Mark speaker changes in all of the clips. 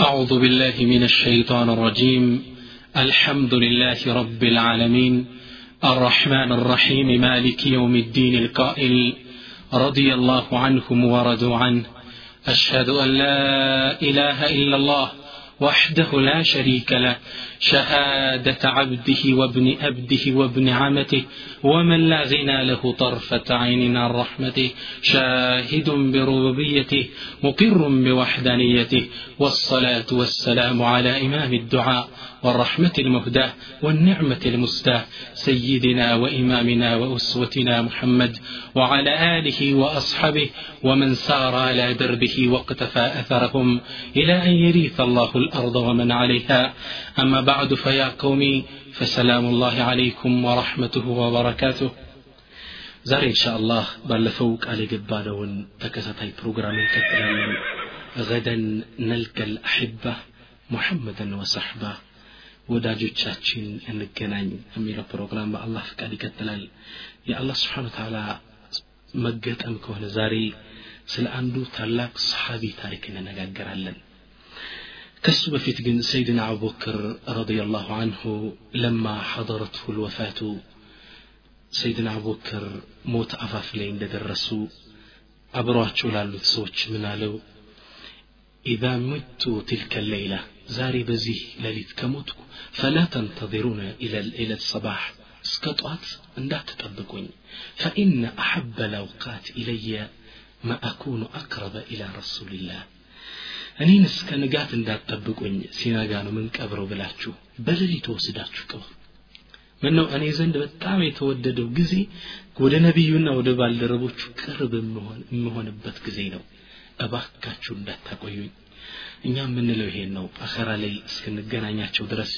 Speaker 1: أعوذ بالله من الشيطان الرجيم. الحمد لله رب العالمين. الرحمن الرحيم. مالك يوم الدين القائل. رضي الله عنهم ورضوا عنه. أشهد أن لا إله إلا الله. وحده لا شريك له شهادة عبده وابن أبده وابن عمته ومن لا غنى له طرفة عين عن رحمته شاهد بربوبيته مقر بوحدانيته والصلاة والسلام على إمام الدعاء والرحمة المهداة والنعمة المستاة سيدنا وإمامنا وأسوتنا محمد وعلى آله وأصحابه ومن سار على دربه واقتفى أثرهم إلى أن يريث الله الأرض ومن عليها أما بعد فيا قومي فسلام الله عليكم ورحمته وبركاته ዛሬ ኢንሻአላህ ባለፈው ቃል የገባነውን ተከታታይ ፕሮግራም እንቀጥላለን ገደን ነልቀል አሕባ ሙሐመድን ወሰሕባ ወዳጆቻችን እንገናኝ የሚለው ፕሮግራም በአላህ ፍቃድ ይቀጥላል የአላህ ስብሓን ተዓላ መገጠም ከሆነ ዛሬ ስለ አንዱ ታላቅ ሰሓቢ ታሪክ እንነጋገራለን كس بፊት سيدنا أبو بكر رضي الله عنه لما حضرته الوفاة. سيدنا أبو بكر موت أفاف لين عند درسو أبرواتشو ላሉት ሰዎች منالو. إذا مت تلك الليلة زاري بزيه لليت كموتك فلا تنتظرون إلى, الليلة الصباح. اسكطات لا تطبقوني فإن أحب الأوقات إلي ما أكون أقرب إلى رسول الله እኔን እስከ ንጋት እንዳትጠብቁኝ ሲነጋ ነው ምን ቀብረው ብላችሁ በሌሊት ወስዳችሁ ቅብሩ ምን ነው እኔ ዘንድ በጣም የተወደደው ጊዜ ወደ ነቢዩና ወደ ባልደረቦቹ ቅርብ የምሆንበት ጊዜ ነው። እባካችሁ እንዳታቆዩኝ። እኛ የምንለው ይሄን ነው። አኸራ ላይ እስክንገናኛቸው ድረስ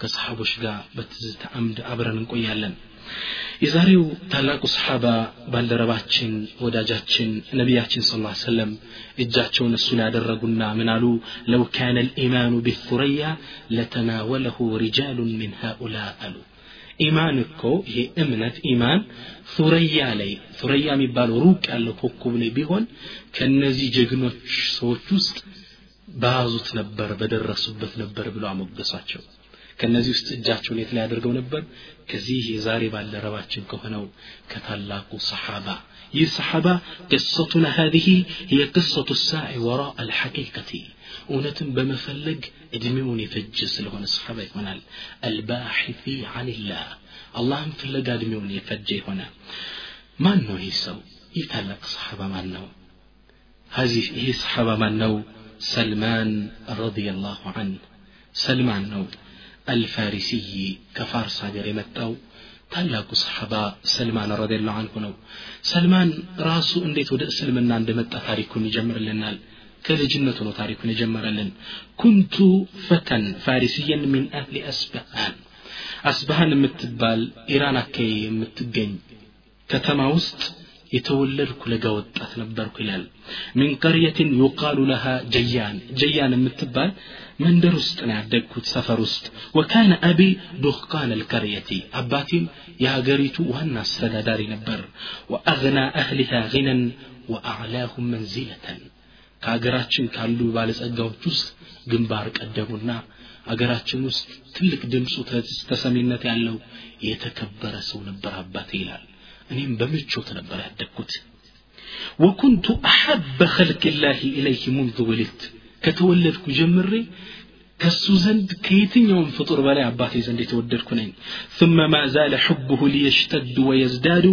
Speaker 1: ከሰሓቦች ጋር በትዝታ አምድ አብረን እንቆያለን የዛሬው ታላቁ ሰሓባ ባልደረባችን ወዳጃችን ነቢያችን ስ ሰለም እጃቸውን እሱ ላይ ያደረጉና ምን አሉ? ለው ካነ ልኢማኑ ቢሱረያ ለተናወለሁ ሪጃሉን ምን ሃኡላ አሉ። ኢማን እኮ ይሄ እምነት ኢማን ሱረያ ላይ ሱረያ የሚባለው ሩቅ ያለው ኮከብ ላይ ቢሆን ከነዚህ ጀግኖች ሰዎች ውስጥ በያዙት ነበር በደረሱበት ነበር ብሎ አሞገሷቸው ከነዚህ ውስጥ እጃቸውን የት ላይ አድርገው ነበር ከዚህ የዛሬ ባልደረባችን ከሆነው ከታላቁ ሰሓባ ይህ ሰሓባ ቅሰቱና هذه هي قصة الساعي وراء الحقيقة እውነትን በመፈለግ እድሜውን የፈጀ ስለሆነ ሰሓባ ይሆናል አልባሒፊ አንላህ አላህን ፍለጋ እድሜውን የፈጀ ይሆነ ማን ነው ይህ ሰው ይህ ታላቅ ሰሓባ ማን ነው هذه ይህ ሰሓባ ማን ነው ሰልማን ረዲየላሁ ዐንህ ሰልማን ነው አልፋሪሲይ ከፋርስ ሀገር የመጣው ታላቁ ሰሓባ ሰልማን ረዲየላሁ አንሁ ነው። ሰልማን ራሱ እንዴት ወደ እስልምና እንደመጣ ታሪኩን ይጀምርልናል? ከልጅነቱ ነው ታሪኩን የጀመረልን። ኩንቱ ፈተን ፋሪስየን ሚን አህሊ አስበሃን አስበሃን የምትባል ኢራን አካባቢ የምትገኝ ከተማ ውስጥ የተወለድኩ ለጋ ወጣት ነበርኩ ይላል። ሚን ቀርየትን ዩቃሉ ለሃ ጀያን። ጀያን የምትባል መንደር ውስጥ ነው ያደግኩት ሰፈር ውስጥ ወካነ አቢ ዱኻን አልቀርየቲ አባቴም የሀገሪቱ ዋና አስተዳዳሪ ነበር ወአግና አህሊሃ ጊነን ወአዕላሁም መንዚለተን ከሀገራችን ካሉ ባለጸጋዎች ውስጥ ግንባር ቀደሙና አገራችን ውስጥ ትልቅ ድምፁ ተሰሚነት ያለው የተከበረ ሰው ነበር አባቴ ይላል እኔም በምቾት ነበር ያደግኩት ወኩንቱ አሐበ ኸልቅ ላህ ኢለይህ ሙንዙ ውልድት ከተወለድኩ ጀምሬ ከሱ ዘንድ ከየትኛውም ፍጡር በላይ አባቴ ዘንድ የተወደድኩ ነኝ ثم ما زال حبه ليشتد ويزداد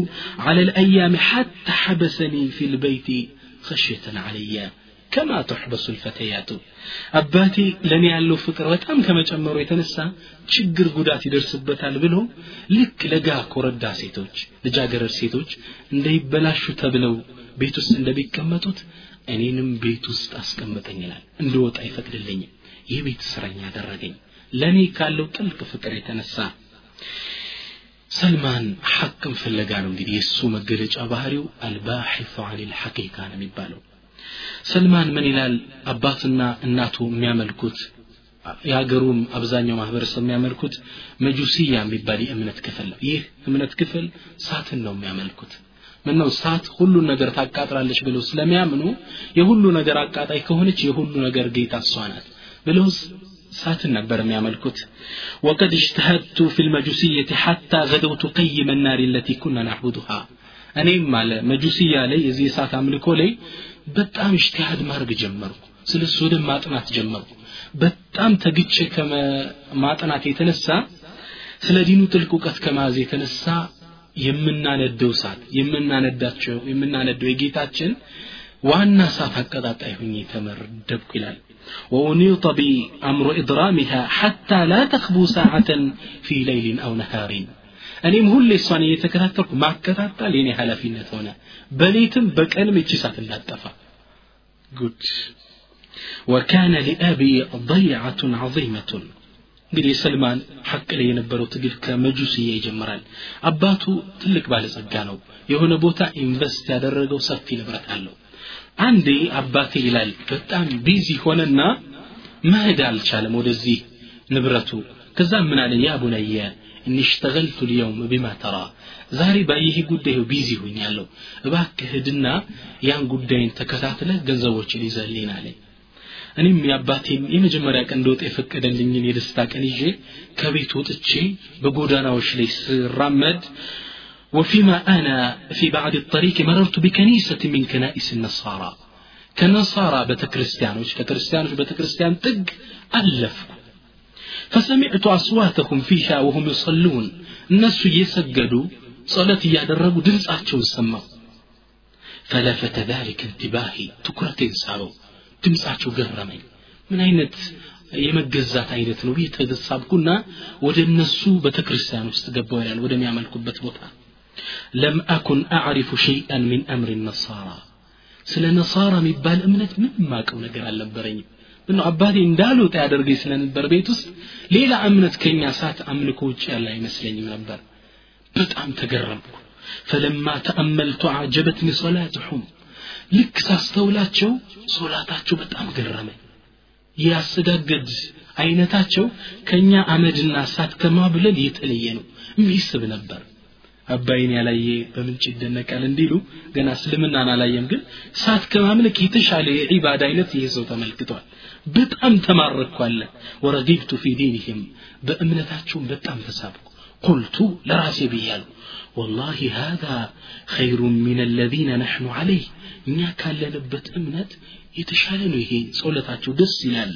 Speaker 1: على الأيام حتى حبسني في البيت خشية علي كما تحبس الفتيات አባቴ ለእኔ ያለው ፍቅር በጣም ከመጨመሩ የተነሳ ችግር ጉዳት ይደርስበታል ብሎ ልክ ለጋ ኮረዳ ሴቶች ልጃገረድ ሴቶች እንዳይበላሹ ተብለው ቤት ውስጥ እንደሚቀመጡት እኔንም ቤት ውስጥ አስቀምጠኝ ይላል። እንድወጣ አይፈቅድልኝም። የቤት እስረኛ አደረገኝ። ለእኔ ካለው ጥልቅ ፍቅር የተነሳ ሰልማን ሐቅም ፍለጋ ነው እንግዲህ የእሱ መገለጫ ባህሪው አልባሒፉ አን ልሐቂቃ ነው የሚባለው። ሰልማን ምን ይላል? አባትና እናቱ የሚያመልኩት የሀገሩም አብዛኛው ማህበረሰብ የሚያመልኩት መጁሲያ የሚባል የእምነት ክፍል ነው። ይህ እምነት ክፍል ሳትን ነው የሚያመልኩት ምነው ሳት ሁሉን ነገር ታቃጥላለች ብለው ስለሚያምኑ የሁሉ ነገር አቃጣይ ከሆነች የሁሉ ነገር ጌታ እሷ ናት ብለውስ እሳትን ነበር የሚያመልኩት። ወቀድ እጅተሀድቱ ፊ ልመጁስየት ሐታ ገደውቱ ቀይመ ናሪ ለቲ ኩና ናዕቡዱሃ እኔም አለ መጁስያ ላይ የዚህ እሳት አምልኮ ላይ በጣም እጅትሃድ ማድረግ ጀመርኩ። ስለ እሱ ወደ ማጥናት ጀመርኩ። በጣም ተግቼ ከማጥናት የተነሳ ስለ ዲኑ ጥልቅ እውቀት ከመያዝ የተነሳ የምናነደው እሳት የምናነዳቸው የምናነደው የጌታችን ዋና እሳት አቀጣጣይ ሁኜ ተመረደብኩ ይላል وأنيط بأمر إضرامها حتى لا تخبو ساعة في ليل أو نهار እኔም ሁሌ እሷን እየተከታተልኩ ማከታተል የኔ ኃላፊነት ሆነ በሌትም በቀንም እቺ እሳት እንዳጠፋ ጉድ وكان لأبي ضيعة عظيمة እንግዲህ የሰልማን ሐቅ ላይ የነበረው ትግል ከመጁስያ ይጀምራል። አባቱ ትልቅ ባለጸጋ ነው። የሆነ ቦታ invest ያደረገው ሰፊ ንብረት አለው። አንዴ አባቴ ይላል በጣም busy ሆነና መሄድ አልቻለም ወደዚህ ንብረቱ። ከዛ ምን አለ? يا بني إني اليوم بما ترى ዛሬ ባየህ ጉዳይ busy ሁኛለሁ እባክህ ሂድና ያን ጉዳይን ተከታትለህ ገንዘቦችን ይዘህልኝ አለኝ እኔም የአባቴን የመጀመሪያ ቀን እንደወጣ የፈቀደልኝን የደስታ ቀን ይዤ ከቤት ወጥቼ በጎዳናዎች ላይ ስራመድ وفيما أنا في بعد الطريق مررت بكنيسة من كنائس النصارى كنصارى بتكريستيانوش ككريستيانوش بتكريستيان تق ألفك فسمعت أصواتهم فيها وهم يصلون الناس يسجدوا صلاة يادرقوا دمس أحشو السماء فلفت ذلك انتباهي تكرتين سارو دمس أحشو قرمي من أين የመገዛት አይነት ነው ብዬ ተሳብኩና ወደ እነሱ ቤተክርስቲያን ውስጥ ገባው ይላል ወደሚያመልኩበት ቦታ ለም አኩን አዕሪፉ ሸይአን ሚን አምሪ ነሳራ ስለ ነሳራ የሚባል እምነት ምንም ማቀው ነገር አልነበረኝም ምነው አባቴ እንዳልወጣ ያደርገኝ ስለነበር ቤት ውስጥ ሌላ እምነት ከኛ ሳት አምልኮ ውጭ ያለ አይመስለኝም ነበር በጣም ተገረምኩ ፈለማ ተአመልቱ አጀበትኒ ሶላትሁም ልክ ሳስተውላቸው ሶላታቸው በጣም ገረመኝ የአሰጋገድ አይነታቸው ከኛ አመድና እሳት ከማብለል የተለየ ነው። የሚስብ ነበር። አባይን ያላየ በምንጭ ይደነቃል እንዲሉ ገና እስልምናን አላየም ግን እሳት ከማምለክ የተሻለ የዒባድ አይነት ይህ ሰው ተመልክቷል። በጣም ተማረኳለ ወረጊብቱ ፊ ዲንህም በእምነታቸውም በጣም ተሳብኩ። ቁልቱ ለራሴ ብያሉ والله هذا خير من الذين نحن عليه እኛ ካለንበት እምነት የተሻለ ነው ይሄ ጸሎታቸው ደስ ይላል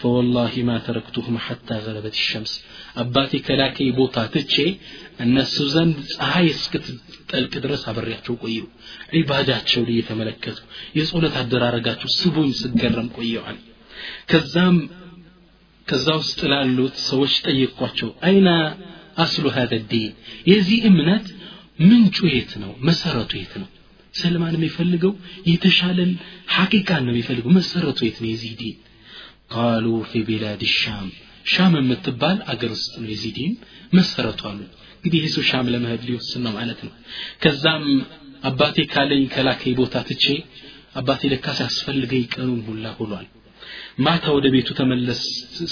Speaker 1: فوالله ما تركتهم حتى غربت الشمس አባቴ ከላከይ ቦታ ትቼ እነሱ ዘንድ ፀሐይ እስክትጠልቅ ድረስ አብሬያቸው ቆየው ዒባዳቸው ላይ የተመለከቱ የጸሎት አደራረጋቸው ስቦኝ ስገረም ቆየዋል ከዛም ከዛ ውስጥ ላሉት ሰዎች ጠየቅኳቸው አይና አስሉ ሀደ ዲን። የዚህ እምነት ምንጩ የት ነው? መሰረቱ የት ነው? ሰልማን የሚፈልገው የተሻለን ሐቂቃን ነው የሚፈልገው። መሰረቱ የት ነው የዚህ ዲን? ቃሉ ፊ ቢላድ ሻም። ሻም የምትባል አገር ውስጥ ነው የዚህ ዲን መሰረቱ አሉ። እንግዲህ ይህ ሻም ለመሄድ ሊወስን ነው ማለት ነው። ከዛም አባቴ ካለኝ ከላከኝ ቦታ ትቼ አባቴ ለካ ሲያስፈልገኝ ቀኑን ሁላ ሁሏል ማታ ወደ ቤቱ ተመለስ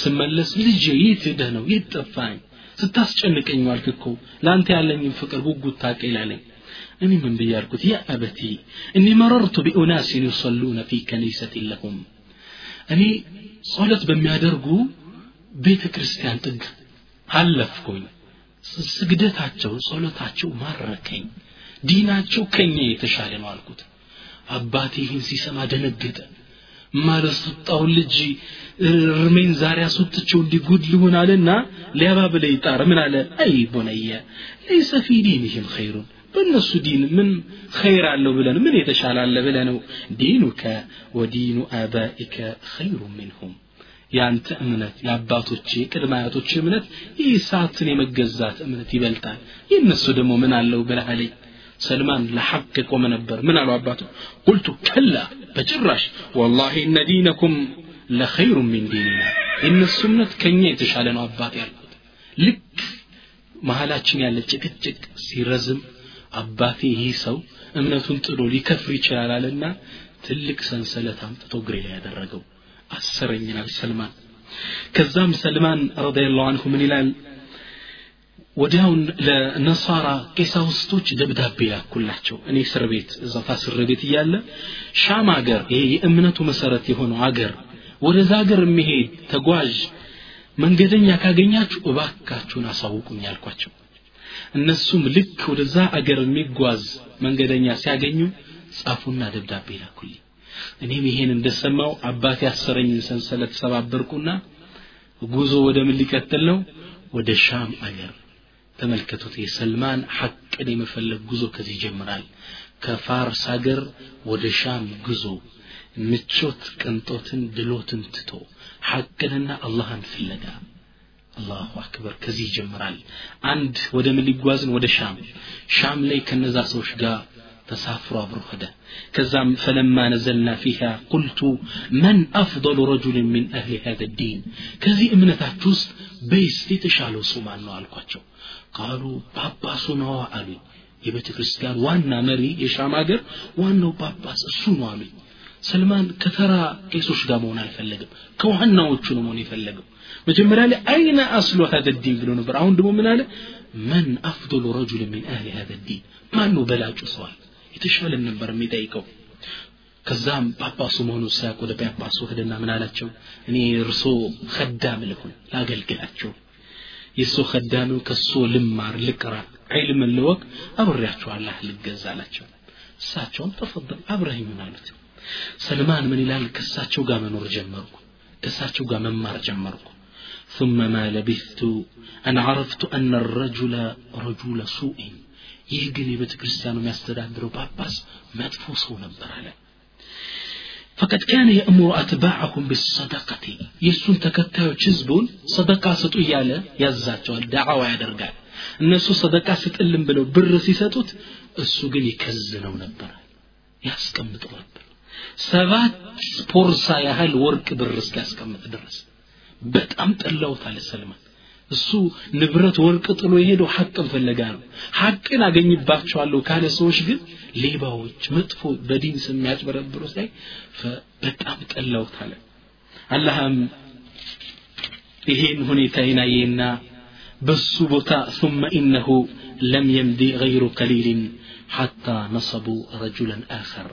Speaker 1: ስመለስ ልጄ የት ሄደህ ነው? የት ጠፋኝ ስታስጨንቀኝ ዋልክ እኮ ለአንተ ያለኝን ፍቅር ጉጉት ታውቅ ይላለኝ። እኔ ምን ብዬ ያ አበቲ እኒ መረርቱ ቢኡናሲን ዩሰሉነ ፊ ከኒሰትን ለሁም እኔ ጸሎት በሚያደርጉ ቤተ ክርስቲያን ጥግ አለፍኩኝ። ስግደታቸው ጸሎታቸው ማረከኝ። ዲናቸው ከኛ የተሻለ ነው አልኩት። አባቴ ይህን ሲሰማ ደነገጠ። የማላስወጣውን ልጅ እርሜን ዛሬ አስወጥቼው እንዲህ ጉድ ልሆን ሊያባብለ ይጣር ምን አለ አይ ቦነየ ለይሰ ፊ ዲንህም ኸይሩን በእነሱ ዲን ምን ኸይር አለው ብለን ምን የተሻለ አለ ብለ ነው ዲኑከ ወዲኑ አባኢከ ኸይሩ ሚንሁም ያንተ እምነት የአባቶች ቅድመ አያቶች እምነት ይህ ሰዓትን የመገዛት እምነት ይበልጣል የእነሱ ደግሞ ምን አለው ብለህ አለኝ ሰልማን ለሐቅ የቆመ ነበር ምን አለው አባቱ ቁልቱ ከላ በጭራሽ ወላሂ እነ ዲነኩም ለኸይሩ ሚን ዲንና የእነሱ ከኛ የተሻለ ነው አባት ያልኩት ልክ መሀላችን ያለ ጭቅጭቅ ሲረዝም አባቴ ይህ ሰው እምነቱን ጥሎ ሊከፍር ይችላል አለና ትልቅ ሰንሰለት አምጥቶ እግሬ ላይ ያደረገው አሰረኝ ሰልማን። ከዛም ሰልማን ረዲየላሁ አንሁ ምን ይላል? ወዲያውን ለነሳራ ቄሳውስቶች ደብዳቤ ላኩላቸው። እኔ እስር ቤት እዛ ታስር ቤት እያለ ሻም አገር ይሄ የእምነቱ መሰረት የሆነው አገር ወደዛ ሀገር የሚሄድ ተጓዥ መንገደኛ ካገኛችሁ እባካችሁን አሳውቁኝ አልኳቸው። እነሱም ልክ ወደዛ አገር የሚጓዝ መንገደኛ ሲያገኙ ጻፉና ደብዳቤ ላኩልኝ። እኔም ይሄን እንደሰማው አባት ያሰረኝን ሰንሰለት ሰባበርኩና ጉዞ ወደ ምን ሊቀጥል ነው? ወደ ሻም አገር። ተመልከቱት የሰልማን ሐቅን የመፈለግ ጉዞ ከዚህ ይጀምራል። ከፋርስ ሀገር ወደ ሻም ጉዞ مشوت كنتوتن دلوتن تتو حقنا الله فيلقا الله أكبر كزي جمرال عند ودا ملي قوازن ودا شام شام لي كنزا سوشقا تسافر أبرو هدا كزام فلما نزلنا فيها قلت من أفضل رجل من أهل هذا الدين كزي إمنا تحتوس بيس دي تشالو سومان نوع قالوا بابا سنوا علي يبتكرس قال وأنا مري يشام أقر وأنا بابا سنوا علي ሰልማን ከተራ ቄሶች ጋር መሆን አልፈለግም። ከዋናዎቹ ነው መሆን የፈለገው። መጀመሪያ ላይ አይነ አስሉ ሀደ ዲን ብሎ ነበር። አሁን ደግሞ ምን አለ? መን አፍضሉ ረጁል ምን አህሊ ሀደ ዲን? ማን በላጩ ሰዋል የተሻለን ነበር የሚጠይቀው። ከዛም ጳጳሱ መሆኑ ሲያውቅ ወደ ጳጳሱ ሄደና ምን አላቸው? እኔ እርሶ ከዳም ልሁን ላገልግላቸው። የእሱ ከዳሚው ከእሱ ልማር ልቅራ ዒልምን ልወቅ አብሬያቸው አላህ ልገዛ አላቸው። እሳቸውም ተፈضል አብረህኙን አሉት ሰልማን ምን ይላል ከእሳቸው ጋር መኖር ጀመርኩ ከእሳቸው ጋር መማር ጀመርኩ ثم ما لبثت أن عرفت أن الرجل رجل سوء ይህ ግን የቤተ ክርስቲያኑ የሚያስተዳድረው ጳጳስ መጥፎ ሰው ነበር አለ فقد كان يأمر أتباعهم بالصدقة የሱን ተከታዮች ህዝቡን ሰደቃ ስጡ እያለ ያዛቸዋል ዳዕዋ ያደርጋል እነሱ ሰደቃ ስጥልን ብለው ብር ሲሰጡት እሱ ግን ይከዝነው ነበር ያስቀምጠው ነበር ሰባት ፖርሳ ያህል ወርቅ ብር እስኪያስቀምጥ ድረስ በጣም ጠላውታል ሰልማን እሱ ንብረት ወርቅ ጥሎ የሄደው ሐቅን ፍለጋ ነው ሐቅን አገኝባቸዋለሁ ካለ ሰዎች ግን ሌባዎች መጥፎ በዲን ስም የሚያጭበረብሩ ሳይ በጣም ጠላውታል አላህም ይሄን ሁኔታ ይናየና በሱ ቦታ ثم إنه لم يمضي غير قليل حتى نصبوا رجلا آخر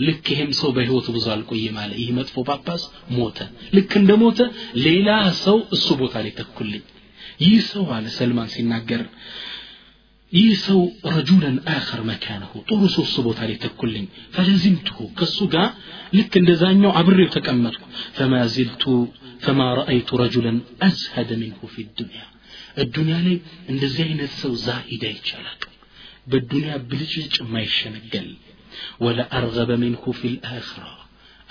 Speaker 1: ልክ ይህም ሰው በህይወቱ ብዙ አልቆየም አለ ይህ መጥፎ ጳጳስ ሞተ። ልክ እንደ ሞተ ሌላ ሰው እሱ ቦታ ላይ ተኩልኝ። ይህ ሰው አለ ሰልማን ሲናገር ይህ ሰው ረጁለን አኸር መካነሁ ጥሩ ሰው እሱ ቦታ ላይ ተኩልኝ። ፈለዚምትሁ ከእሱ ጋር ልክ እንደዛኛው አብሬው ተቀመጥኩ። ፈማ ዚልቱ ፈማ ረአይቱ ረጁለን አዝሀደ ሚንሁ ፊ ዱንያ። እዱንያ ላይ እንደዚህ አይነት ሰው ዛሂድ አይቻላል በዱንያ ብልጭልጭ የማይሸነገል ወላ አርገበ ሚንሁ ፊ ልአኽራ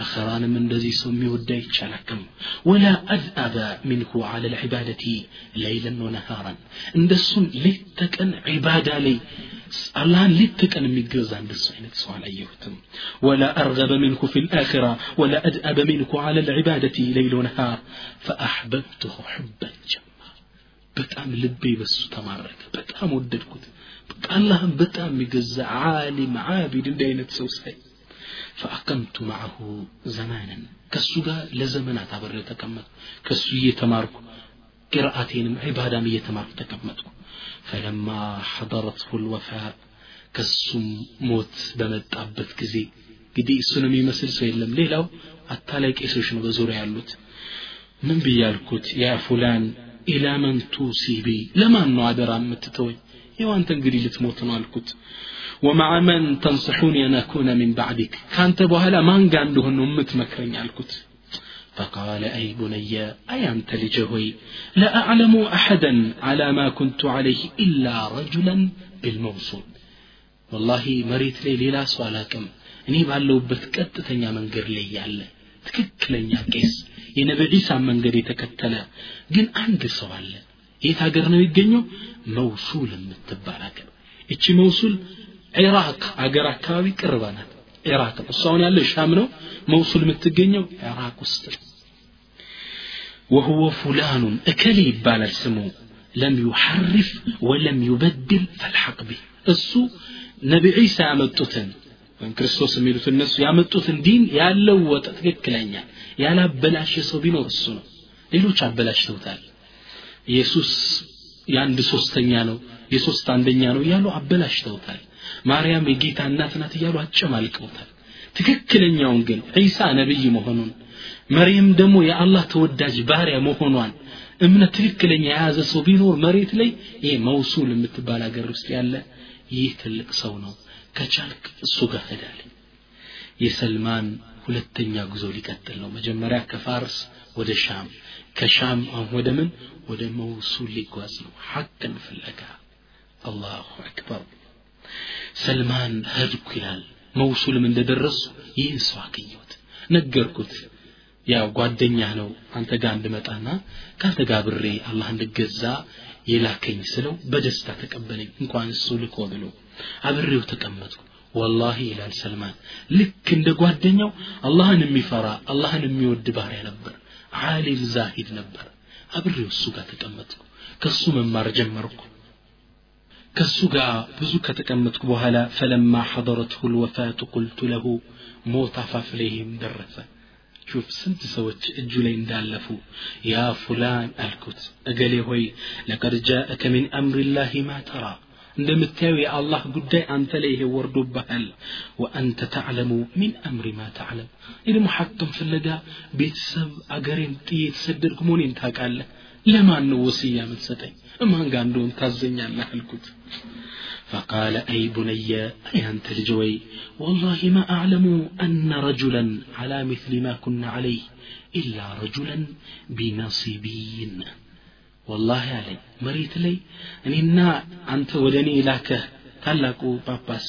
Speaker 1: አኸራንም እንደዚህ ሰው የሚወዳ ይቻላክም ወላ አዝአበ ሚንሁ አለ ልዕባደቲ ለይለን ወነሃራን እንደሱም ሌት ተቀን ዒባዳ ላይ አላህን ሌት ተቀን የሚገዛ እንደሱ አይነት ሰው አላየሁትም ወላ አርገበ ሚንሁ ፊ ልአኽራ ወላ አድአበ ሚንሁ አለ ልዕባደቲ ለይል ወነሃር ፈአሕበብትሁ ሕበን ጀማ በጣም ልቤ በሱ ተማረከ በጣም ወደድኩት በቃ الله بتا مجزع عالم عابد دينة سوسي. فأقمت معه زمانا. كسوغا لزمنا تابر يتكمت كسوية تمارك قراءتين عبادة مية تمارك تكمت. فلما حضرت حضرته الوفاء كسم موت بمت أبت كزي. قدي السنمي مسل سيلم ليلو أتالي كيسوشن بزوري علوت من بيالكوت؟ يا فلان إلى من توصي بي؟ لما أنه عبرا متتوي؟ عن متتوي يو أنت انقري لتموت نالكوت ومع من تنصحوني أن أكون من بعدك كانت بهلا ما عنده أمت مكرني الكت فقال أي بني أي أنت لجهوي لا أعلم أحدا على ما كنت عليه إلا رجلا بالموصول والله مريت لي ليلا سؤالكم እኔ ባለውበት ቀጥተኛ መንገድ ላይ ያለ ትክክለኛ ቄስ የነቢ ዒሳ መንገድ የተከተለ ግን አንድ ሰው አለ የት ሀገር ነው የሚገኘው መውሱል የምትባል ሀገር እቺ መውሱል ኢራቅ አገር አካባቢ ቅርባ ናት ኢራቅ ነው እሱ አሁን ያለው ሻም ነው መውሱል የምትገኘው ኢራቅ ውስጥ ነው وهو فلان أكلي يبال سمو لم يحرف ولم يبدل فالحق به እሱ ነቢ ዒሳ ያመጡትን ወይም ክርስቶስ የሚሉት እነሱ ያመጡትን ዲን ያለወጠ ትክክለኛ ያላበላሸ ሰው ቢኖር እሱ ነው ሌሎች አበላሽተውታል ኢየሱስ የአንድ ሶስተኛ ነው የሶስት አንደኛ ነው እያሉ አበላሽተውታል። ማርያም የጌታ እናት ናት እያሉ አጨማልቀውታል። ትክክለኛውን ግን ዒሳ ነቢይ መሆኑን መርየም ደግሞ የአላህ ተወዳጅ ባሪያ መሆኗን እምነት ትክክለኛ የያዘ ሰው ቢኖር መሬት ላይ ይሄ መውሱል የምትባል ሀገር ውስጥ ያለ ይህ ትልቅ ሰው ነው። ከቻልክ እሱ ጋር ሄዳል የሰልማን ሁለተኛ ጉዞ ሊቀጥል ነው። መጀመሪያ ከፋርስ ወደ ሻም ከሻም አሁን ወደ ምን? ወደ መውሱል ሊጓዝ ነው። ሐቅን ፍለጋ። አላሁ አክበር። ሰልማን ሄድኩ ይላል መውሱልም እንደደረሱ ይህን ሰው አገኘሁት። ነገርኩት። ያው ጓደኛ ነው አንተ ጋር እንድመጣና ከአንተ ጋር ብሬ አላህ እንድገዛ የላከኝ ስለው በደስታ ተቀበለኝ። እንኳን እሱ ልኮ ብሎ አብሬው ተቀመጥኩ። ወላሂ ይላል ሰልማን ልክ እንደ ጓደኛው አላህን የሚፈራ አላህን የሚወድ ባሪያ ነበር عالم زاهد نبر أبري السوق تكمتك كالصوم مار جمرك كالسوق بزوك تكمتك بهلا فلما حضرته الوفاة قلت له موت فليهم درثة شوف سنت سوت الجلين دالفو يا فلان الكت أقلي هوي لقد جاءك من أمر الله ما ترى እንደምታየው የአላህ ጉዳይ አንተ ላይ ይሄ ወርዶብሃል ወአንተ ተዕለሙ ሚን አምሪ ማ ተዕለም ይህ ደግሞ ሐቅም ፍለጋ ቤተሰብ አገሬን ጥዬ የተሰደድኩ መሆኔን ታውቃለህ ለማን ነው ወስያ የምትሰጠኝ እማን ጋር እንደሆን ታዘኛለህ አልኩት فقال أي بني أي أنت الجوي والله ما أعلم أن رجلا على مثل ما كنا عليه إلا رجلا بنصيبين ወላሂ አለኝ። መሬት ላይ እኔና አንተ ወደ እኔ የላከህ ታላቁ ጳጳስ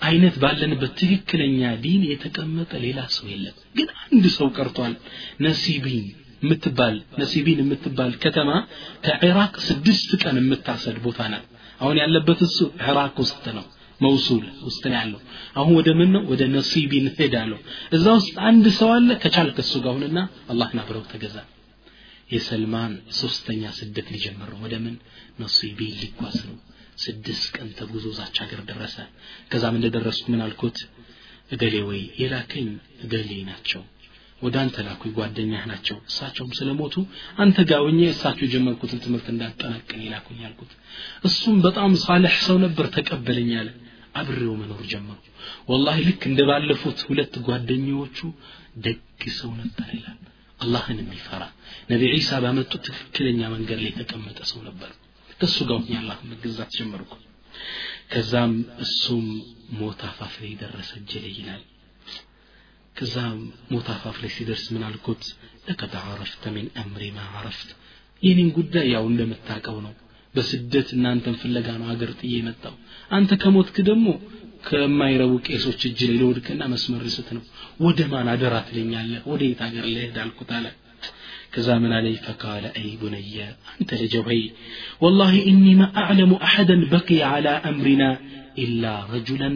Speaker 1: አይነት ባለንበት ትክክለኛ ዲን የተቀመጠ ሌላ ሰው የለም። ግን አንድ ሰው ቀርቷል። ነሲቢን የምትባል ነሲቢን የምትባል ከተማ ከኢራቅ ስድስት ቀን የምታሰድ ቦታ ናት። አሁን ያለበት እሱ ኢራቅ ውስጥ ነው መውሱል ውስጥ ነው ያለው። አሁን ወደ ምን ነው? ወደ ነሲቢን ሄዳለሁ እዛ ውስጥ አንድ ሰው አለ። ከቻልክ እሱ ጋር ሁንና አላህን አብረው ተገዛ። የሰልማን ሶስተኛ ስደት ሊጀምር ነው ወደ ምን? ነሲቢን ሊጓዝ ነው። ስድስት ቀን ተጉዞ ዛች ሀገር ደረሰ። ከዛም እንደደረስኩ ምን አልኩት? እገሌ ወይ የላከኝ እገሌ ናቸው። ወደ አንተ ላኩኝ ጓደኛህ ናቸው። እሳቸውም ስለሞቱ አንተ ጋር ሆኜ እሳቸው የጀመርኩትን ትምህርት እንዳጠናቅን ይላኩኝ አልኩት። እሱም በጣም ሳልሕ ሰው ነበር ተቀበለኝ አለ። አብሬው መኖር ጀመሩ ወላሂ ልክ እንደ ባለፉት ሁለት ጓደኛዎቹ ደግ ሰው ነበር ይላል አላህን የሚፈራ ነቢ ዒሳ ባመጡት ትክክለኛ መንገድ ላይ የተቀመጠ ሰው ነበር። ከእሱ ጋር ሆኜ አላህን መገዛት ጀመርኩ። ከዛም እሱም ሞት አፋፍ ላይ ደረሰ እጄ ላይ ይላል። ከዛም ሞት አፋፍ ላይ ሲደርስ ምን አልኩት? ለቀድ አረፍተ ሚን አምሪ ማ አረፍት የኔን ጉዳይ ያው እንደምታውቀው ነው። በስደት እናንተን ፍለጋ ነው ሀገር ጥዬ የመጣው። አንተ ከሞትክ ደግሞ ከማይረቡ ቄሶች እጅ ላይ ለወድቅና መስመር ስት ነው ወደ ማን አደራ ትለኛለህ ወደ የት ሀገር ልሄድ አልኩት አለ ከዛ ምን አለይ ፈቃለ አይ ቡነየ አንተ ልጀወይ ወላሂ እኒ ማ አዕለሙ አሐደን በቂየ ዓላ አምሪና ኢላ ረጁለን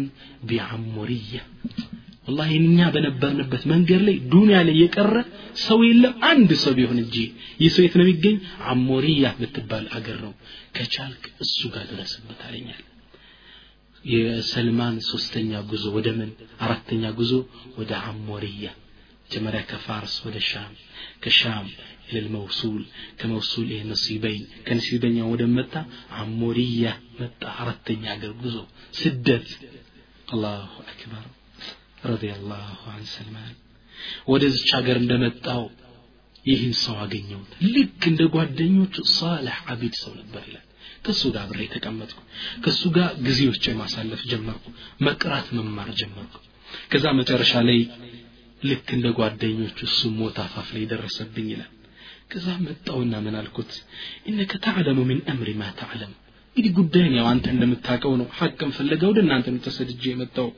Speaker 1: ቢዓሙርያ ወላሂ እኛ በነበርንበት መንገድ ላይ ዱንያ ላይ የቀረ ሰው የለም አንድ ሰው ቢሆን እንጂ ይህ ሰው የት ነው የሚገኝ አሞሪያ የምትባል አገር ነው ከቻልክ እሱ ጋር ድረስበት አለኛል የሰልማን ሶስተኛ ጉዞ ወደ ምን? አራተኛ ጉዞ ወደ አሞሪያ። መጀመሪያ ከፋርስ ወደ ሻም ከሻም ለልመውሱል ከመውሱል ይሄ ነሲበይን ከነሲበኛ ወደ መጣ አሞሪያ መጣ። አራተኛ አገር ጉዞ ስደት። አላሁ አክበር። ረዲየላሁ አን ሰልማን። ወደዚች ሀገር እንደመጣው ይህን ሰው አገኘሁት። ልክ እንደ ጓደኞቹ ሳልሕ አቢድ ሰው ነበር ይላል ከእሱ ጋር አብሬ ተቀመጥኩ። ከእሱ ጋር ጊዜዎች ማሳለፍ ጀመርኩ። መቅራት መማር ጀመርኩ። ከዛ መጨረሻ ላይ ልክ እንደ ጓደኞቹ እሱ ሞት አፋፍ ላይ ደረሰብኝ ይላል። ከዛ መጣውና ምን አልኩት? إنك تعلم من أمري ما تعلم. እንግዲህ ጉዳይን ያው አንተ እንደምታውቀው ነው። ሐቅም ፍለጋ ወደ እናንተ ተሰድጄ የመጣው።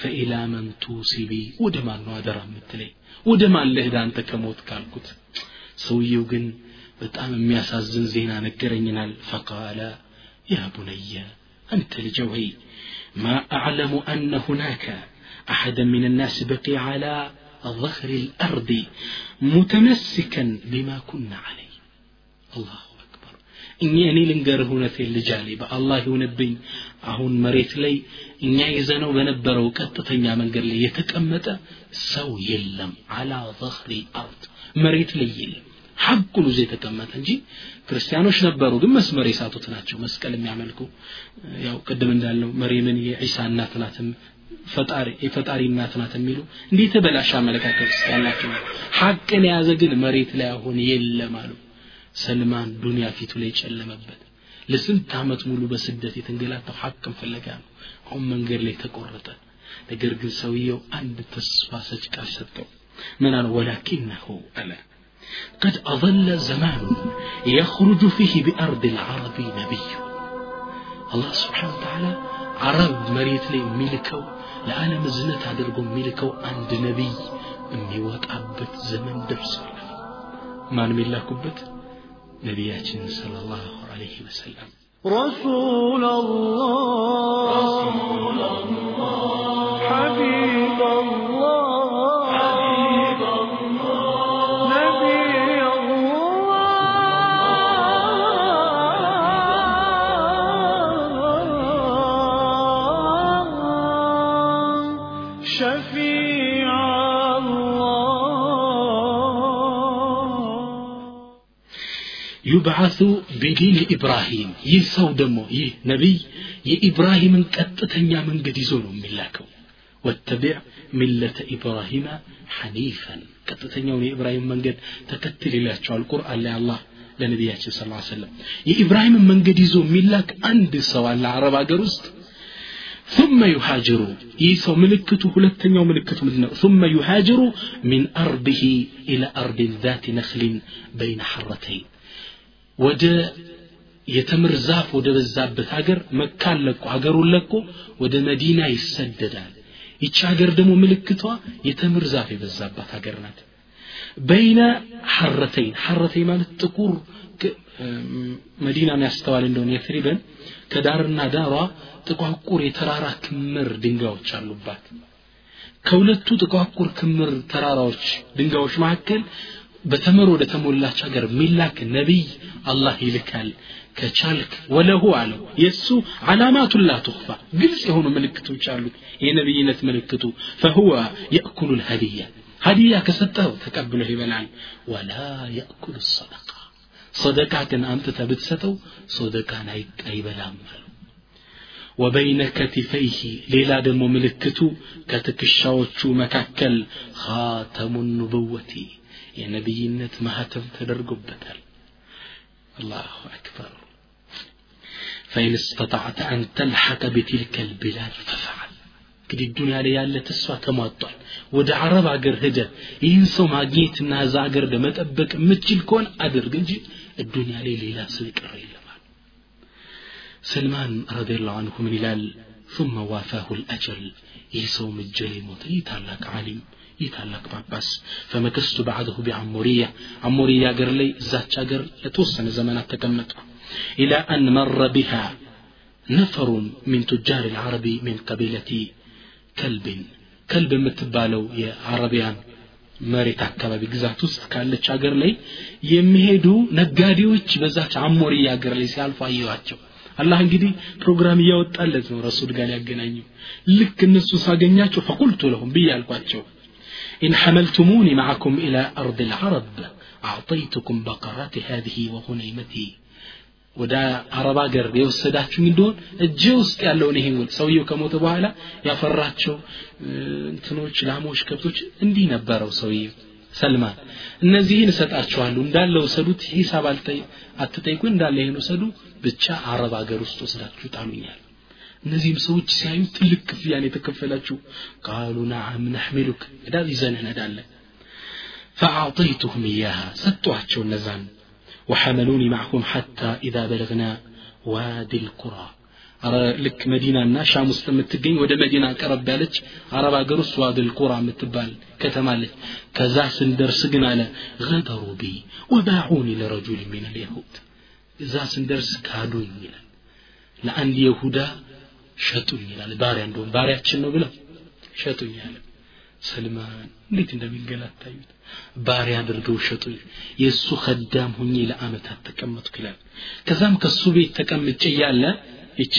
Speaker 1: فإلى من توصي بي ወደ ማን ነው አደራ የምትለኝ? ወደ ማን ልሂድ አንተ ከሞት? ካልኩት። ሰውየው ግን በጣም የሚያሳዝን ዜና ነገረኝናል ፈቃለ ያ ቡነየ አንተ ልጀ ወይ ማ አዕለሙ አነ ሁናከ أحدا من الناس بقي على ظهر الأرض متمسكا بما كنا عليه الله أكبر እኛ እኔ ልንገርህ እውነቴን ልጃሌ በአላህ ይሁንብኝ አሁን መሬት ላይ እኛ ይዘነው በነበረው ቀጥተኛ መንገድ ላይ የተቀመጠ ሰው የለም አላ ظهر الأرض መሬት ላይ የለም ሐቁን ይዞ የተቀመጠ እንጂ ክርስቲያኖች ነበሩ ግን መስመር የሳቱት ናቸው መስቀል የሚያመልኩ። ያው ቅድም እንዳልነው መርየምን የዒሳ እናት ናትም ፈጣሪ የፈጣሪ እናት ናት የሚሉ እንዲህ የተበላሸ አመለካከት ያላቸው ሐቅን የያዘ ግን መሬት ላይ አሁን የለም አሉ። ሰልማን ዱንያ ፊቱ ላይ ጨለመበት። ለስንት ዓመት ሙሉ በስደት የተንገላታው ሐቅን ፍለጋ ነው። አሁን መንገድ ላይ ተቆረጠ። ነገር ግን ሰውየው አንድ ተስፋ ሰጭ ቃል ሰጠው። ምን አለ? ወላኪነሁ አለ قد أظل زمان يخرج فيه بأرض العرب نبي الله سبحانه وتعالى عرب مريت لي ملكو ለዓለም እዝነት አድርጎ የሚልከው አንድ ነቢይ የሚወጣበት ዘመን ደርሷል ማን የሚላኩበት ነቢያችን ሰለላሁ ዐለይሂ ወሰለም
Speaker 2: رسول الله رسول الله حبيب
Speaker 1: ዩብዓቱ ቢዲን ኢብራሂም ይህ ሰው ደግሞ ይህ ነቢይ የኢብራሂምን ቀጥተኛ መንገድ ይዞ ነው የሚላከው ወተቢዕ ሚለተ ኢብራሂመ ሐኒፈን ቀጥተኛውን የኢብራሂም መንገድ ተከትል ይላቸዋል ቁርአን ላይ አላህ ለነቢያችን ስ ሰለም የኢብራሂምን መንገድ ይዞ የሚላክ አንድ ሰው አለ አረብ ሀገር ውስጥ ثم يهاجر يسو ملكته هلتنيو ملكته مدنة ثم يهاجر من أرضه إلى أرض ذات نخل بين حرتين ወደ የተምር ዛፍ ወደ በዛበት ሀገር መካን ለቆ ሀገሩን ለቆ ወደ መዲና ይሰደዳል። ይቺ ሀገር ደግሞ ምልክቷ የተምር ዛፍ የበዛባት ሀገር ናት። በይነ ሐረተይን ሐረተይን ማለት ጥቁር መዲናን ያስተዋል እንደሆነ የትሪበን ከዳርና ዳሯ ጥቋቁር የተራራ ክምር ድንጋዮች አሉባት። ከሁለቱ ጥቋቁር ክምር ተራራዎች ድንጋዮች መካከል በተምር ወደ ተሞላች ሀገር ሚላክ ነቢይ አላህ ይልካል ከቻልክ ወለሁ አለው የእሱ ዓላማቱን ላ ትኽፋ ግልጽ የሆኑ ምልክቶች አሉት የነቢይነት ምልክቱ ፈሁወ የእኩሉ ልሀዲያ ሀዲያ ከሰጠው ተቀብሎ ይበላል ወላ የእኩሉ ሰደቃ ሰደቃ ግን አምጥተ ብትሰጠው ሰደቃን አይበላም አሉ ወበይነ ከቲፈይህ ሌላ ደግሞ ምልክቱ ከትከሻዎቹ መካከል ኻተሙ ኑብወቲ የነቢይነት ማህተም ተደርጎበታል አላሁ አክበር ፈኢን እስተጣዕተ አን ተልሐቀ ቢትልከ ልቢላድ ፈፈዓል እንግዲህ ዱንያ ላይ ያለ ተስፋ ተሟጧል ወደ አረብ አገር ሂደ ይህን ሰው ማግኘትና እዛ አገር ለመጠበቅ የምትችል ከሆን አድርግ እንጂ ዱንያ ላይ ሌላ ሰው ይቀር የለማል ሰልማን ረዲየላሁ አንሁ ምን ይላል ثم وافاه الأجل يسوم الجلي موت يتعلق عالم ይህ ታላቅ ጳጳስ فمكثت بعده بعمورية አሞሪያ አገር ላይ እዛች አገር ለተወሰነ ዘመናት ተቀመጡ። إلى أن مر بها نفر من تجار العرب من قبيلة كلب። ከልብ የምትባለው የአረቢያን መሬት አካባቢ ግዛት ውስጥ ካለች ሀገር ላይ የሚሄዱ ነጋዴዎች በዛች አሞሪያ ሀገር ላይ ሲያልፉ አየዋቸው አላህ እንግዲህ ፕሮግራም እያወጣለት ነው ረሱል ጋር ያገናኘው ልክ እነሱ ሳገኛቸው ፈቁልቱ ለሁም ብዬ አልኳቸው። إن حملتموني معكم إلى أرض العرب أعطيتكم بقرات هذه وغنيمتي ወደ አረብ ሀገር የወሰዳችሁ እንደሆን እጄ ውስጥ ያለውን ይሄን ውል ሰውየው ከሞተ በኋላ ያፈራቸው እንትኖች ላሞች ከብቶች እንዲህ ነበረው ሰውየው ሰልማን እነዚህን እሰጣችኋለሁ እንዳለ ውሰዱት ሂሳብ አትጠይቁ እንዳለ ይህን ውሰዱ ብቻ አረብ ሀገር ውስጥ ወስዳችሁ ጣሉኛል እነዚህም ሰዎች ሲያዩ ትልቅ ክፍያ ነው የተከፈላችሁ ቃሉ ናዓም ናሕሚሉክ ዕዳ ይዘንህ ነዳለን فأعطيتهم إياها ستوحشوا النزان وحملوني معكم حتى إذا بلغنا وادي القرى ልክ መዲናና ሻም ውስጥ የምትገኝ ወደ መዲና ቀረብ ያለች አረብ ሀገር ውስጥ ዋድል ቁራ የምትባል ከተማለች ከዛ ስንደርስ ግን አለ ገደሩ ቢ ወባዑኒ ለረጁል ሚን ልያሁድ እዛ ስንደርስ ካዱኝ ይላል ለአንድ የሁዳ ሸጡኝ ይላል። ባሪያ እንደውም ባሪያችን ነው ብለው ሸጡኝ ያለ ሰልማን እንዴት እንደሚንገላታዩት! ባሪያ አድርገው ሸጡኝ። የእሱ ከዳም ሁኜ ለአመታት ተቀመጥኩ ይላል። ከዛም ከሱ ቤት ተቀምጬ እያለ ይቺ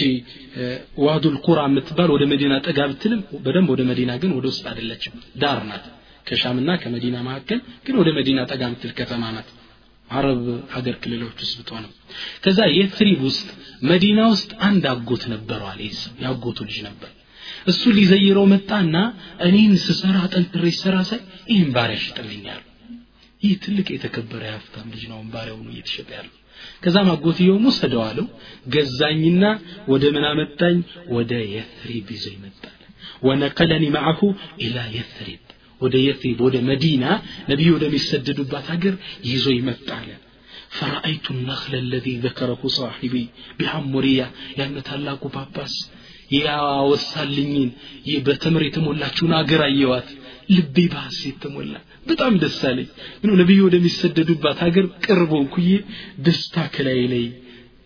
Speaker 1: ዋዱል ቁራ የምትባል ወደ መዲና ጠጋ ብትልም በደንብ ወደ መዲና ግን ወደ ውስጥ አይደለችም። ዳር ናት። ከሻምና ከመዲና መካከል ግን ወደ መዲና ጠጋ ምትል ከተማ ናት አረብ ሀገር ክልሎች ውስጥ ብትሆንም። ከዛ የትሪብ ውስጥ መዲና ውስጥ አንድ አጎት ነበረው አለ ያጎቱ ልጅ ነበር። እሱ ሊዘይረው መጣና እኔን ስሰራ ጠንክሬ ስሰራ ሳይ ይህን ባሪያ ሽጥልኛል ይህ ትልቅ የተከበረ የሀብታም ልጅ ነው። ባሪያው ነው እየተሸጠ ያለው። ከዛም አጎትየውም ወሰደው አለው። ገዛኝና ወደ ምን አመጣኝ? ወደ የትሪብ ይዞ ይመጣል። ወነቀለኒ ማዐሁ ኢላ የትሪብ ወደ የፍሪብ ወደ መዲና ነቢዩ ወደሚሰደዱባት ሀገር ይዞ ይመጣል። ፈራአይቱ ነክለ ለዚ ዘከረሁ ሳሒቢ ቢሐሙሪያ ያን ታላቁ ጳጳስ ያወሳልኝን ይህ በተምር የተሞላችውን አገር አየዋት። ልቤ በሐሴት ተሞላ በጣም ደስ አለኝ። ምንም ነቢዩ ወደሚሰደዱባት ሀገር ቅርቦ ኩዬ ደስታ ከላይ ላይ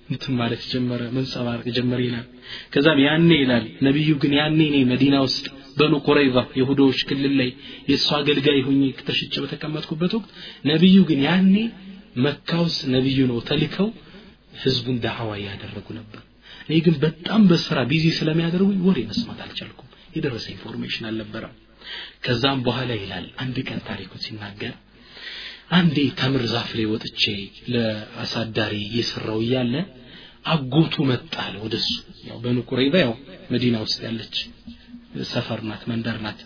Speaker 1: እንትን ማለት ጀመረ መንጸባረቅ ጀመረ ይላል። ከዛም ያኔ ይላል ነብዩ ግን ያኔ እኔ መዲና ውስጥ በኑ ቁረይዛ የሁዶዎች ክልል ላይ የእሱ አገልጋይ ሁኜ ተሽጬ በተቀመጥኩበት ወቅት ነቢዩ ግን ያኔ መካ ውስጥ ነቢዩ ነው ተልከው ህዝቡን ዳዕዋ እያደረጉ ነበር። እኔ ግን በጣም በስራ busy ስለሚያደርጉኝ ወሬ መስማት አልቻልኩም። የደረሰ information አልነበረም። ከዛም በኋላ ይላል አንድ ቀን ታሪኩን ሲናገር አንዴ ተምር ዛፍ ላይ ወጥቼ ለአሳዳሪ እየሰራው እያለ አጎቱ መጣ ወደሱ። ያው በኑ ያው መዲና ውስጥ ያለች ሰፈር ናት መንደር ናት።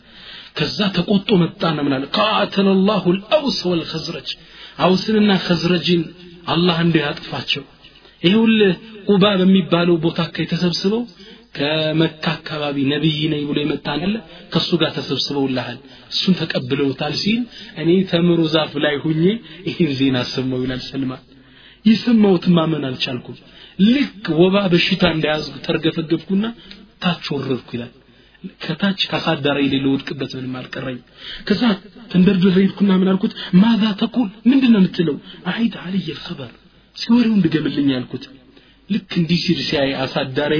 Speaker 1: ከዛ ተቆጦ መጣና አለ? قاتل الله الأوس والخزرج። አውስንና ኸዝረጅን አላህ እንዲህ ያጥፋቸው ይኸውልህ ቁባ በሚባለው ቦታ አካባቢ ተሰብስበው ከመካ አካባቢ ነቢይ ነኝ ብሎ የመጣን አለ። ከእሱ ጋር ተሰብስበውልሃል እሱን ተቀብለውታል ሲል እኔ ተምሮ ዛፍ ላይ ሁኜ ይህን ዜና ሰማው ይላል ሰልማን የሰማሁት ማመን አልቻልኩም? ልክ ወባ በሽታ እንደያዝኩ ተርገፈገብኩና ታች ወረድኩ ይላል ከታች ካሳዳሪ ላይ ልወድቅበት ምንም አልቀረኝ ከዛ ተንደርድሬ ሄድኩና ምን አልኩት ማዛ ተቁል ምንድን ነው የምትለው አሂድ አልይ ልኸበር እስኪ ወሬውን ድገምልኝ ያልኩት ልክ እንዲህ ሲል ሲያይ አሳዳሪ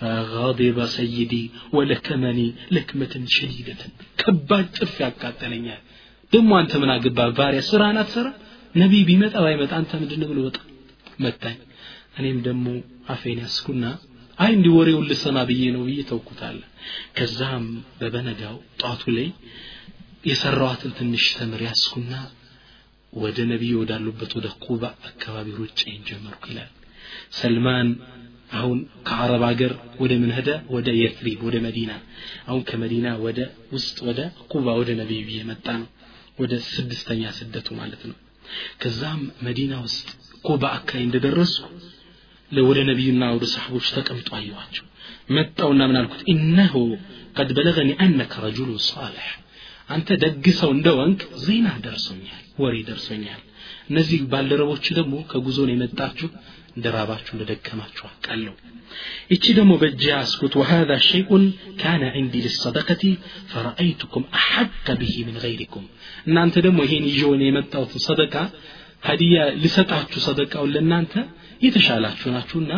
Speaker 1: فغضب سيدي ولكمني لكمة شديدة ከባድ ጥፍ ያቃጠለኛል ደግሞ አንተ ምን አገባ ባሪያ ስራን አትሰራ ነቢይ ቢመጣ ባይመጣ አንተ ምንድን ብሎ ወጣ መታኝ እኔም ደግሞ አፌን ያስኩና አይ እንዲህ ወሬውን ልሰማ ብዬ ነው ብዬ ተውኩታለ። ከዛም በበነጋው ጧቱ ላይ የሰራዋትን ትንሽ ተምር ያስኩና ወደ ነቢይ ወዳሉበት ወደ ቁባ አካባቢ ሩጬን ጀመርኩ ይላል። ሰልማን አሁን ከአረብ ሀገር ወደ ምን ሄደ? ወደ የትሪብ ወደ መዲና። አሁን ከመዲና ወደ ውስጥ ወደ ቁባ ወደ ነቢዩ የመጣ ነው። ወደ ስድስተኛ ስደቱ ማለት ነው። ከዛም መዲና ውስጥ ቁባ አካባቢ እንደደረስኩ لولا نبينا ورسحب وشتك أمت أيواتش متونا من الكت إنه قد بلغني أنك رجل صالح أنت دقس وندونك زينة درسوني وري درسوني نزيل بالربو تشدمو كجوزوني متاتشو درابتشو لدكماتشو قالو اتشدمو بجاس كنت وهذا شيء كان عندي للصدقة فرأيتكم أحق به من غيركم نانت دمو هيني جوني متاتشو صدقة هدية لستاتشو صدقة ولا نانتا የተሻላችሁ ናችሁና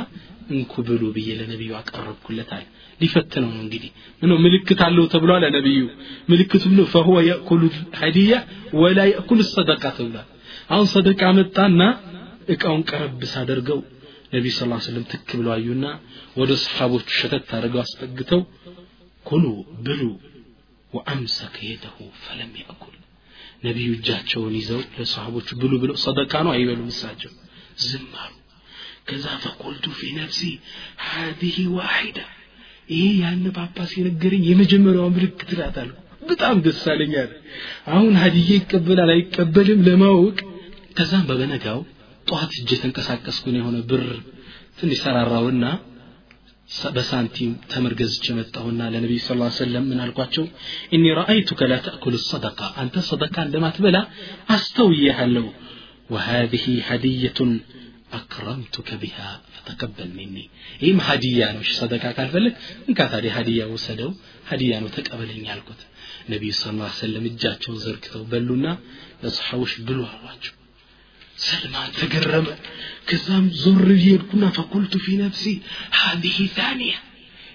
Speaker 1: እንኩ ብሉ ብዬ ለነቢዩ አቀረብኩለታል። ሊፈትነው ነው እንግዲህ። ምነው ምልክት አለው ተብሏል ለነቢዩ። ምልክቱ ብሎ ፈሁወ የእኩሉ ሀዲያ ወላ የእኩል ሰደቃ ተብሏል። አሁን ሰደቃ መጣና እቃውን ቀረብ ሳደርገው ነቢዩ ስ ስለም ትክ ብለው አዩና ወደ ሰሓቦቹ ሸተት አድርገው አስጠግተው ኩሉ ብሉ ወአምሰከ የደሁ ፈለም ያእኩል። ነቢዩ እጃቸውን ይዘው ለሰሓቦቹ ብሉ ብለው ሰደቃ ነው አይበሉም እሳቸው። ዝም አሉ ከዛ ፈቁልቱ ፊ ነፍሲ ሀዲህ ዋሒዳ ይሄ ያን ጳጳስ የነገረኝ የመጀመሪያዋ ምልክት ናት አልኩ በጣም ደስ አለኛል አሁን ሀዲዬ ይቀበላል አይቀበልም ለማወቅ ከዛም በበነጋው ጠዋት እጅ የተንቀሳቀስኩን የሆነ ብር ትንሽ ሰራራውና በሳንቲም ተምር ገዝቼ መጣሁና ለነቢዩ ስ ሰለም ምን አልኳቸው እኒ ረአይቱከ ላ ተእኩል ሰደቃ አንተ ሰደቃ እንደማትበላ አስተውያለሁ وهذه هدية አክረምቱከ ቢሃ ፈተቀበል ሚኒ ይህም ሀዲያ ነው። ሰደቃ ካልፈለግ እንካ ታዲያ ሀዲያ ውሰደው ሀዲያ ነው ተቀበለኝ አልኩት ነቢዩ ስ ላ ሰለም እጃቸውን ዘርግተው በሉና ለሰሓቦች ብሉ አሏቸው። ሰልማን ተገረመ። ከዛም ዞር ብዬድኩና ፈቁልቱ ፊ ነፍሲ ሀዚህ ታኒያ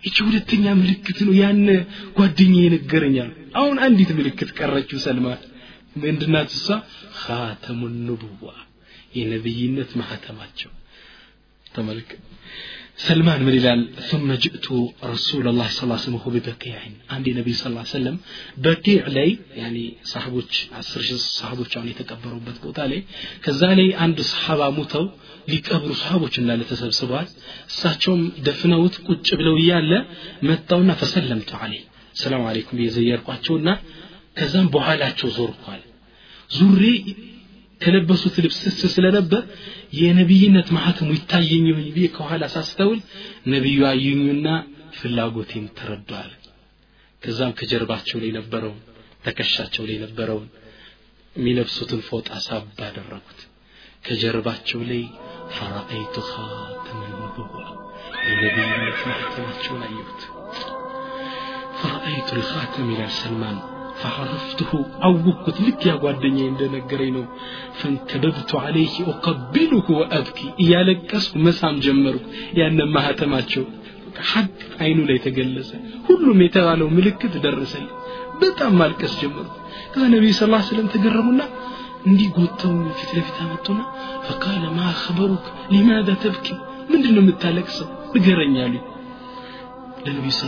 Speaker 1: ይቺ ሁለተኛ ምልክት ነው ያን ጓደኛ የነገረኛል አሁን አንዲት ምልክት ቀረችው ሰልማን። ምንድናት እሷ? ካተሙ ንቡዋ የነብይነት ማህተማቸው ተመልከት ሰልማን ምን ይላል ثم جئت رسول الله صلى الله عليه وسلم وهو ببكيع አንድ ነቢይ صلى الله عليه وسلم በቂዕ ላይ ያኒ ሰሃቦች አስር ሺህ ሰሃቦች አሁን የተቀበሩበት ቦታ ላይ ከዛ ላይ አንድ ሰሃባ ሙተው ሊቀብሩ ሰሃቦች እንዳለ ተሰብስበዋል እሳቸውም ደፍነውት ቁጭ ብለው እያለ መጣውና ፈሰለምቱ አለይ ሰላም አለይኩም የዘየርኳቸውና ከዛም በኋላቸው ዞርኳል ዙሬ ከለበሱት ልብስ ስስ ስለነበር የነቢይነት ማህተሙ ይታየኝ ይሆን ብዬ ከኋላ ሳስተውል ነቢዩ አዩኝና ፍላጎቴን ተረዷል። ከዛም ከጀርባቸው ላይ ነበረውን ተከሻቸው ላይ ነበረውን የሚለብሱትን ፎጣ ሳብ አደረጉት። ከጀርባቸው ላይ ፈራአይቱ ኻተመን ኑቡዋ የነቢይነት ማህተማቸውን አየሁት። ፈራአይቱ ልኻተም ይላል ፈሐረፍትሁ አወቅኩት ልክ ያጓደኛ እንደነገረኝ ነው ፈንከበብቱ አለይህ ኡቀቢሉሁ ወአብኪ እያለቀስኩ መሳም ጀመርኩ ያነ ማህተማቸው ሐቅ አይኑ ላይ ተገለጸ ሁሉም የተባለው ምልክት ደረሰልኝ በጣም ማልቀስ ጀመሩ ከዛ ነቢዩ ስ ላ ስለም ተገረሙና እንዲህ ጎተው ፊት ለፊት አመጡና ፈቃለ ማ ኸበሩክ ሊማዳ ተብኪ ምንድን ነው የምታለቅሰው ንገረኝ አሉኝ ለነቢዩ ስ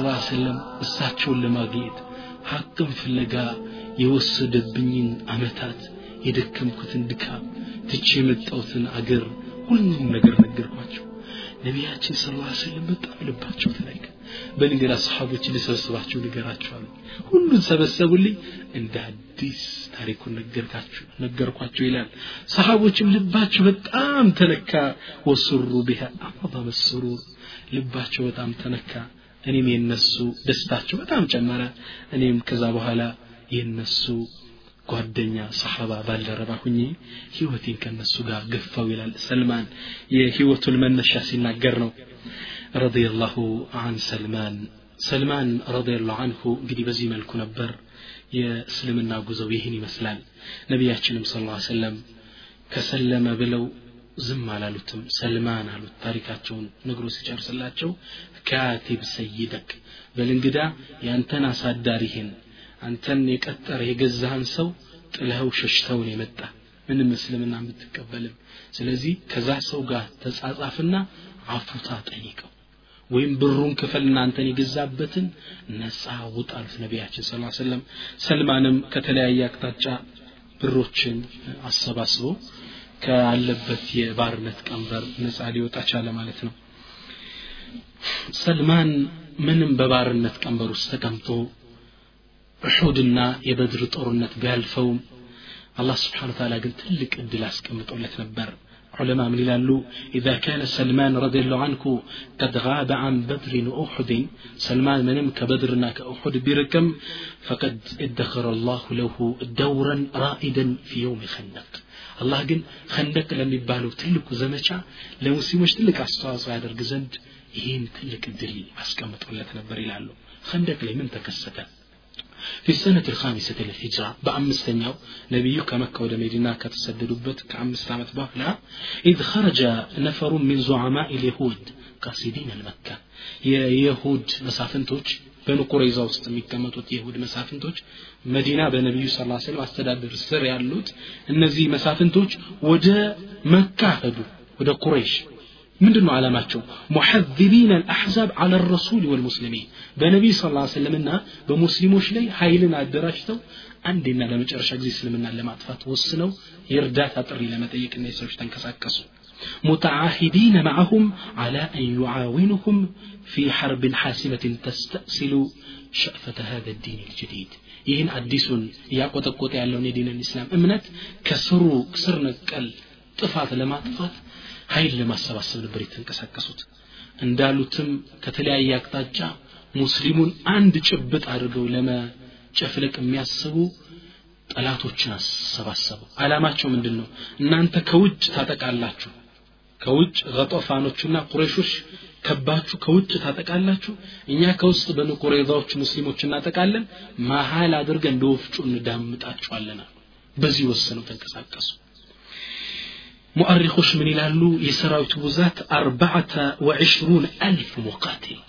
Speaker 1: እሳቸውን ለማግኘት ሐቅም ፍለጋ የወሰደብኝን አመታት የደከምኩትን ድካም ትቼ የመጣሁትን አገር ሁሉም ነገር ነገርኳቸው። ነቢያችን ስ ስለም በጣም ልባቸው ተነካ በልንገራ ሰሓቦች ልሰብስባቸው ንገራቸዋል ሁሉን ሰበሰቡልኝ እንደ አዲስ ታሪኩን ነገርኳቸው ይላል። ሰሓቦችም ልባቸው በጣም ተነካ። ወስሩ ቢሃ አዕظም ልባቸው በጣም ተነካ እኔም የነሱ ደስታቸው በጣም ጨመረ። እኔም ከዛ በኋላ የነሱ ጓደኛ ሰሓባ ባልደረባ ሁኜ ህይወቴን ከነሱ ጋር ገፋው ይላል ሰልማን። የህይወቱን መነሻ ሲናገር ነው። ረዲየላሁ አን ሰልማን። ሰልማን ረዲየላሁ አንሁ እንግዲህ በዚህ መልኩ ነበር የእስልምና ጉዞው ይህን ይመስላል። ነቢያችንም ስ ሰለም ከሰለመ ብለው ዝም አላሉትም። ሰልማን አሉት። ታሪካቸውን ነግሮ ሲጨርስላቸው ካቲብ ሰይደክ በልንግዳ ያንተን አሳዳሪህን አንተን የቀጠረ የገዛህን ሰው ጥለኸው ሸሽተውን የመጣ ምንም እስልምና የምትቀበልም ስለዚህ ከዛ ሰው ጋር ተጻጻፍና አፉታ ጠይቀው። ወይም ብሩን ክፈል እናንተን የገዛበትን ነፃ ውጣ አሉት ነቢያችን ስ ሰለም ሰልማንም ከተለያየ አቅጣጫ ብሮችን አሰባስቦ ካለበት የባርነት ቀንበር ነፃ ሊወጣ ቻለ ማለት ነው ሰልማን ምንም በባርነት ቀንበር ውስጥ ተቀምጦ እሑድና የበድር ጦርነት ቢያልፈውም አላህ ስብሓን ታላ ግን ትልቅ እድል አስቀምጦለት ነበር علماء من يلالو إذا كان سلمان رضي الله عنه قد غاب عن بدر وأحد سلمان منم كبدرنا كأحد بركم فقد ادخر الله له دورا رائدا في يوم خندق አላህ ግን ከንደቅ ለሚባለው ትልቁ ዘመቻ ለሙስሊሞች ትልቅ አስተዋጽኦ ያደርግ ዘንድ ይህን ትልቅ እድል አስቀምጦለት ነበር ይላሉ ከንደቅ ላይ ምን ተከሰተ في السنة الخامسة للهجرة بأمستنيو نبيو كمكة ودى مدينة كتسددوا كأمست عمت بهلا إذ خرج نفر من زعماء اليهود قاصدين المكة يا يهود مسافنتوش በኑ ቁረይዛ ውስጥ የሚቀመጡት የይሁድ መሳፍንቶች መዲና በነቢዩ ስ ስለም አስተዳደር ስር ያሉት እነዚህ መሳፍንቶች ወደ መካ ሄዱ ወደ ቁረይሽ ምንድን ነው ዓላማቸው ሙሐዚቢን አልአሕዛብ አለ ረሱል ወልሙስሊሚን በነቢዩ ስ ስለምና በሙስሊሞች ላይ ኃይልን አደራጅተው አንዴና ለመጨረሻ ጊዜ እስልምና ለማጥፋት ወስነው የእርዳታ ጥሪ ለመጠየቅና የሰዎች ተንቀሳቀሱ ሙተዓሂዲነ ማዕሁም አላ አን ዩዓዊንሁም في حرب حاسمة تستأصل شأفة هذا الدين الجديد ይህን አዲሱን እያቆጠቆጠ ያለውን የዲን ልእስላም እምነት ከስሩ ስር ነቀል ጥፋት ለማጥፋት ኃይል ለማሰባሰብ ነበር የተንቀሳቀሱት እንዳሉትም ከተለያየ አቅጣጫ ሙስሊሙን አንድ ጭብጥ አድርገው ለመጨፍለቅ የሚያስቡ ጠላቶችን አሰባሰቡ አላማቸው ምንድን ነው እናንተ ከውጭ ታጠቃላችሁ ከውጭ ገጦፋኖችና ቁረሾች ከባችሁ ከውጭ ታጠቃላችሁ እኛ ከውስጥ በኑ ቁረይዛዎች ሙስሊሞች እናጠቃለን መሀል አድርገን እንደ ወፍጮ እንዳምጣችኋለን በዚህ ወሰነው ተንቀሳቀሱ ሙአሪኮች ምን ይላሉ የሰራዊቱ ብዛት አርባዓተ ወዕሽሩን አልፍ ሙቃቲል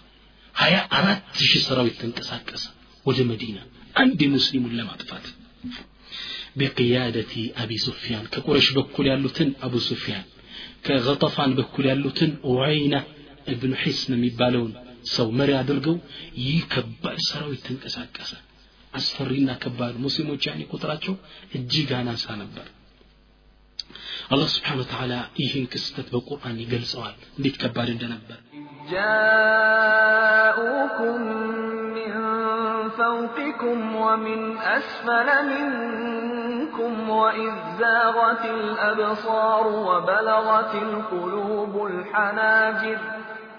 Speaker 1: ሀያ አራት ሺህ ሰራዊት ተንቀሳቀሰ ወደ መዲና አንድ ሙስሊሙን ለማጥፋት بقيادة أبي سفيان كقريش بكل يالوتن أبو سفيان ከገጠፋን በኩል ያሉትን ዑይና እብኑ ሒስን የሚባለውን ሰው መሪ አድርገው ይህ ከባድ ሰራዊት ተንቀሳቀሰ አስፈሪና ከባድ ሙስሊሞች ያኔ ቁጥራቸው እጅግ አናሳ ነበር አላህ ስብሓን ወተዓላ ይህን ክስተት በቁርአን ይገልጸዋል እንዴት ከባድ እንደነበር
Speaker 2: جاءوكم من فوقكم ومن أسفل منكم وإذ زاغت الأبصار وبلغت القلوب الحناجر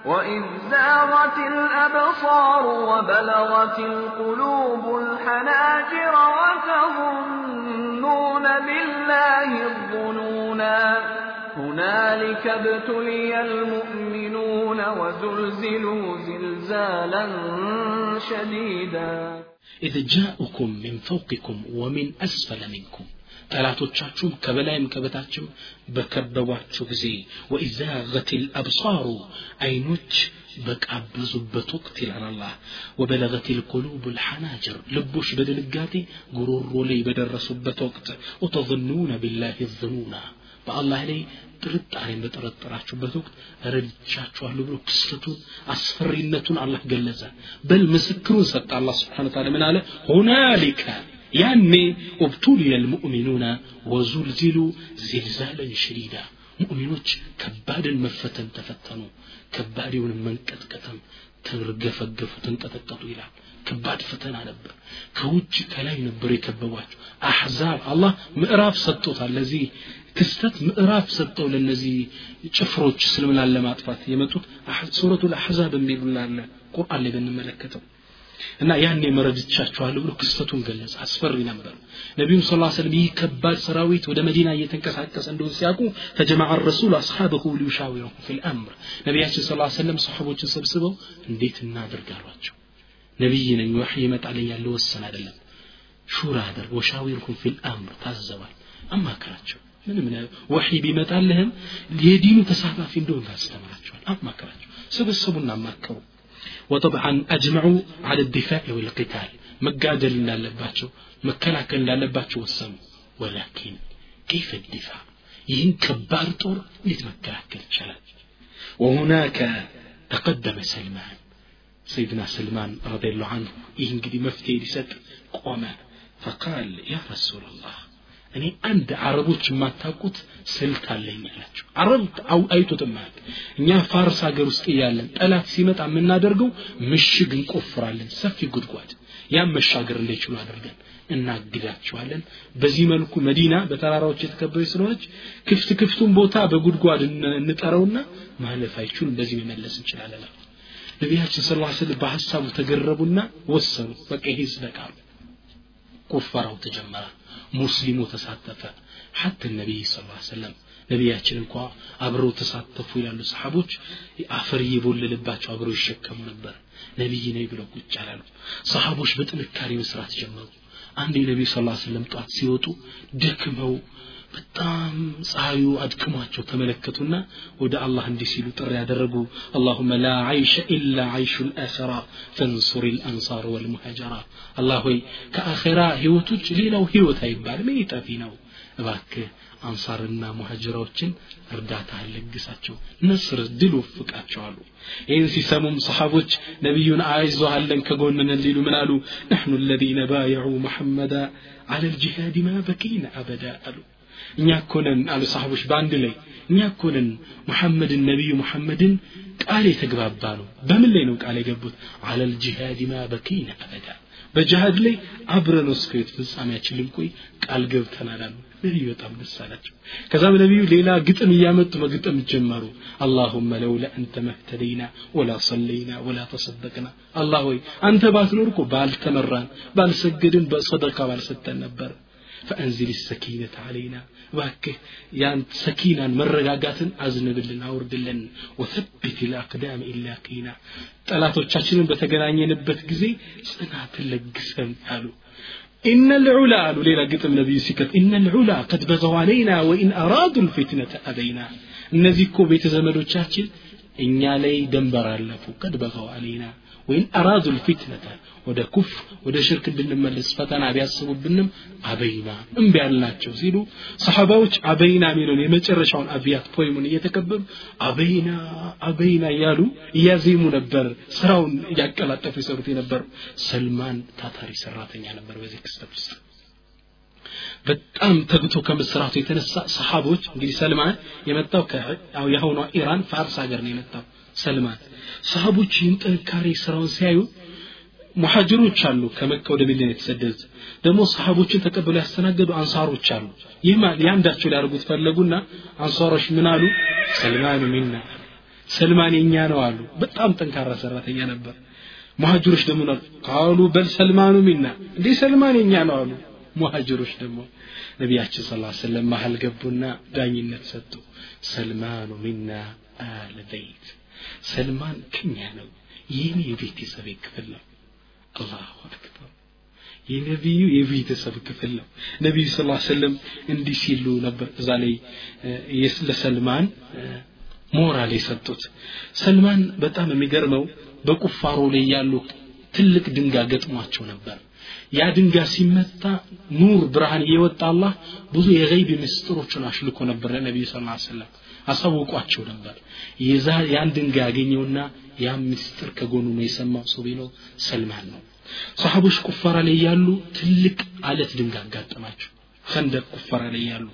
Speaker 2: وإذ زاغت الأبصار وبلغت القلوب الحناجر وتظنون بالله الظنونا هنالك ابتلي المؤمنون وزلزلوا زلزالا شديدا.
Speaker 1: إذ جاءكم من فوقكم ومن أسفل منكم ጠላቶቻችሁ ከበላይም ከበታችም በከበቧችሁ ጊዜ ወኢዛገት ልአብሳሩ አይኖች በቃበዙበት ወቅት ይላል አላህ ወበለገት ልቁሉብ ልሐናጅር ልቦች በድንጋጤ ጉሮሮ ላይ በደረሱበት ወቅት ወተظኑነ ቢላህ ዝኑና በአላህ ላይ ጥርጣሬን በጠረጠራችሁበት ወቅት ረድቻችኋለሁ ብሎ ክስተቱን አስፈሪነቱን አላህ ገለጸ በል ምስክሩን ሰጠ አላህ ስብሓን ታላ ምን አለ ሁናሊከ يعني ابتلي المؤمنون وزلزلوا زلزالا شديدا. مؤمنوك كبار مفتن تفتنوا كبار من كتكتم ترقف قفتن تتكتوا إلى كبار فتن على بر كوج كلاي نبري كبواج أحزاب الله مئراف ستوت الذي كستت مئراف ستوت للنزي شفروج سلم الله لما أطفات يمتوت سورة الأحزاب من بيبن الله قرآن لبن ملكته እና ያኔ መረድቻችኋለሁ ብሎ ክስተቱን ገለጸ። አስፈሪ ነበር። ነቢዩ ስ ሰለም ይህ ከባድ ሰራዊት ወደ መዲና እየተንቀሳቀሰ እንደሆን ሲያውቁ ፈጀማዓ ረሱል አስሓበሁ ሊዩሻዊረሁ ፊ ልአምር ነቢያችን ስ ሰለም ሰሓቦችን ሰብስበው እንዴት እናድርግ አሏቸው። ነቢይ ነኝ ወሕይ ይመጣልኛል ልወሰን አይደለም። ሹራ አድርግ ወሻዊርሁም ፊ ልአምር ታዘዋል አማከራቸው። ምንም ወሕይ ቢመጣልህም የዲኑ ተሳታፊ እንደሆን ታስተምራቸዋል አማከራቸው። ሰበሰቡና አማከሩ وطبعا أجمعوا على الدفاع والقتال. ما قادر لنا إن ما كان لنا لباتش والسم ولكن كيف الدفاع؟ يهن كبار طور لتمكلاك الشلال وهناك تقدم سلمان. سيدنا سلمان رضي الله عنه يهن قدي مفتي لست قوما فقال يا رسول الله እኔ አንድ አረቦች የማታውቁት ስልት አለኝ አላቸው። አረብ አይቶት ማያቅ እኛ ፋርስ ሀገር ውስጥ እያለን ጠላት ሲመጣ የምናደርገው ምሽግ እንቆፍራለን ሰፊ ጉድጓድ። ያም መሻገር እንዳይችሉ አድርገን እናግዳቸዋለን። በዚህ መልኩ መዲና በተራራዎች የተከበረች ስለሆነች ክፍት ክፍቱን ቦታ በጉድጓድ እንጠረውና ማለፍ አይችሉም። በዚህ መመለስ እንችላለን ነቢያችን ስ ስለም በሀሳቡ ተገረቡና ወሰኑ። በቃ ይሄ ስበቃሉ ቁፈራው ተጀመረ ሙስሊሙ ተሳተፈ። ሐተ ነቢይ ስ ሰለም ነቢያችን እንኳ አብረው ተሳተፉ ይላሉ ሰሓቦች። አፈር እየቦለልባቸው አብረው ይሸከሙ ነበር። ነቢይ ነኝ ብለው ቁጭ አላሉ። ሰሓቦች በጥንካሬ መስራት ጀመሩ። አንድ የነቢዩ ስ ሰለም ጠዋት ሲወጡ ደክመው በጣም ፀሐዩ አድክሟቸው ተመለከቱና ወደ አላህ እንዲህ ሲሉ ጥሪ ያደረጉ አላሁመ ላ አይሸ ኢላ አይሹ ልአኸራ ፈንሱር ልአንሳር ወልሙሃጀራ አላህ ሆይ ከአኼራ ህይወቶች ሌላው ህይወት አይባልም ይህ ጠፊ ነው እባክህ አንሳርና ሙሀጅራዎችን እርዳታ ለግሳቸው ነስር ድል ወፍቃቸዋሉ ይህን ሲሰሙም ሰሓቦች ነቢዩን አይዞሃለን ከጎንነን ሊሉ ምን አሉ ነሕኑ الذين بايعوا محمدا على الجهاد ما بكينا أبدا አሉ እኛ ኮነን አሉ ሰሃቦች በአንድ ላይ። እኛ ኮነን ሙሐመድን ነቢዩ ሙሐመድን ቃል የተግባባ ነው። በምን ላይ ነው ቃል የገቡት? አለል ጂሃድ ማ በኪና አበዳ በጅሃድ ላይ አብረን እስከ ፍጻሜያችን ልንቆይ ቃል ገብተናል አሉ። ነቢዩ በጣም ደስ አላቸው። ከዛም ነቢዩ ሌላ ግጥም እያመጡ መግጠም ጀመሩ። አላሁመ ለውላ አንተ መህተደይና ወላ ሰለይና ወላ ተሰደቅና አላህ ሆይ አንተ ባትኖር እኮ ባልተመራን ባልሰገድን በሰደቃ ባልሰጠን ነበር فأنزل السكينة علينا. باكه يان يعني سكينا مرقاقات أزنب لنا أورد لنا وثبت الأقدام إلا قينا. ጠላቶቻችንን نبت قزي سنة تلقسن قالوا إن العلا قالوا ليلة النبي نبي سكت إن العلا قد بغوا علينا وإن أرادوا الفتنة أبينا نزيكو እኮ تشاشر إن يالي ደንበር አለፉ። قد በغوا علينا وإن أرادوا الفتنة ወደ ኩፍር ወደ ሽርክ እንድንመለስ ፈተና ቢያስቡብንም አበይና እምቢ ያልናቸው ሲሉ ሰሓባዎች አበይና የሚለውን የመጨረሻውን አብያት ፖይሙን እየተቀበሉ አበይና አበይና እያሉ እያዜሙ ነበር። ስራውን እያቀላጠፉ ይሰሩት የነበሩ ሰልማን ታታሪ ሰራተኛ ነበር በዚህ ክስተት ውስጥ። በጣም ተግቶ ከመስራቱ የተነሳ ሰሓቦች እንግዲህ ሰልማን የመጣው የአሁኗ ኢራን ፋርስ ሀገር ነው የመጣው ሰልማን። ሰሃቦች ይህን ጥንካሬ ስራውን ሲያዩ ሙሐጅሮች አሉ ከመካ ወደ መዲና የተሰደዱት። ደግሞ ሰሃቦችን ተቀብለው ያስተናገዱ አንሳሮች አሉ። ይህ የአንዳቸው ሊያደርጉት ፈለጉና አንሳሮች ምን አሉ? ሰልማኑ ሚና ሰልማን የኛ ነው አሉ። በጣም ጠንካራ ሰራተኛ ነበር። ሙሐጅሮች ደግሞ ቃሉ በል ሰልማኑ ሚና እንዲህ ሰልማን የኛ ነው አሉ። ሙሐጅሮች ደግሞ ነቢያችን ስ ሰለም መሀል ገቡና ዳኝነት ሰጡ። ሰልማኑ ሚና አለ በይት ሰልማን ከኛ ነው። የኔ የቤተሰብ ክፍል ነው አላሁ አክበር የነቢዩ የቤተሰብ ክፍል ነው። ነቢዩ ስ ሰለም እንዲህ ሲሉ ነበር። እዛ ላይ ለሰልማን ሞራል የሰጡት። ሰልማን በጣም የሚገርመው በቁፋሮ ላይ ያሉ ትልቅ ድንጋይ ገጥሟቸው ነበር ያ ድንጋይ ሲመታ ኑር ብርሃን እየወጣ አላህ ብዙ የገይብ ምስጢሮችን አሽልኮ ነበር ለነቢዩ ስ ሰለም አሳውቋቸው ነበር የዛ ያን ድንጋይ ያገኘውና ያ ምስጢር ከጎኑ ነው የሰማው ሰው ቢኖር ሰልማን ነው ሰሃቦች ቁፋራ ላይ ያሉ ትልቅ አለት ድንጋይ አጋጠማቸው خندق كفر علي يالو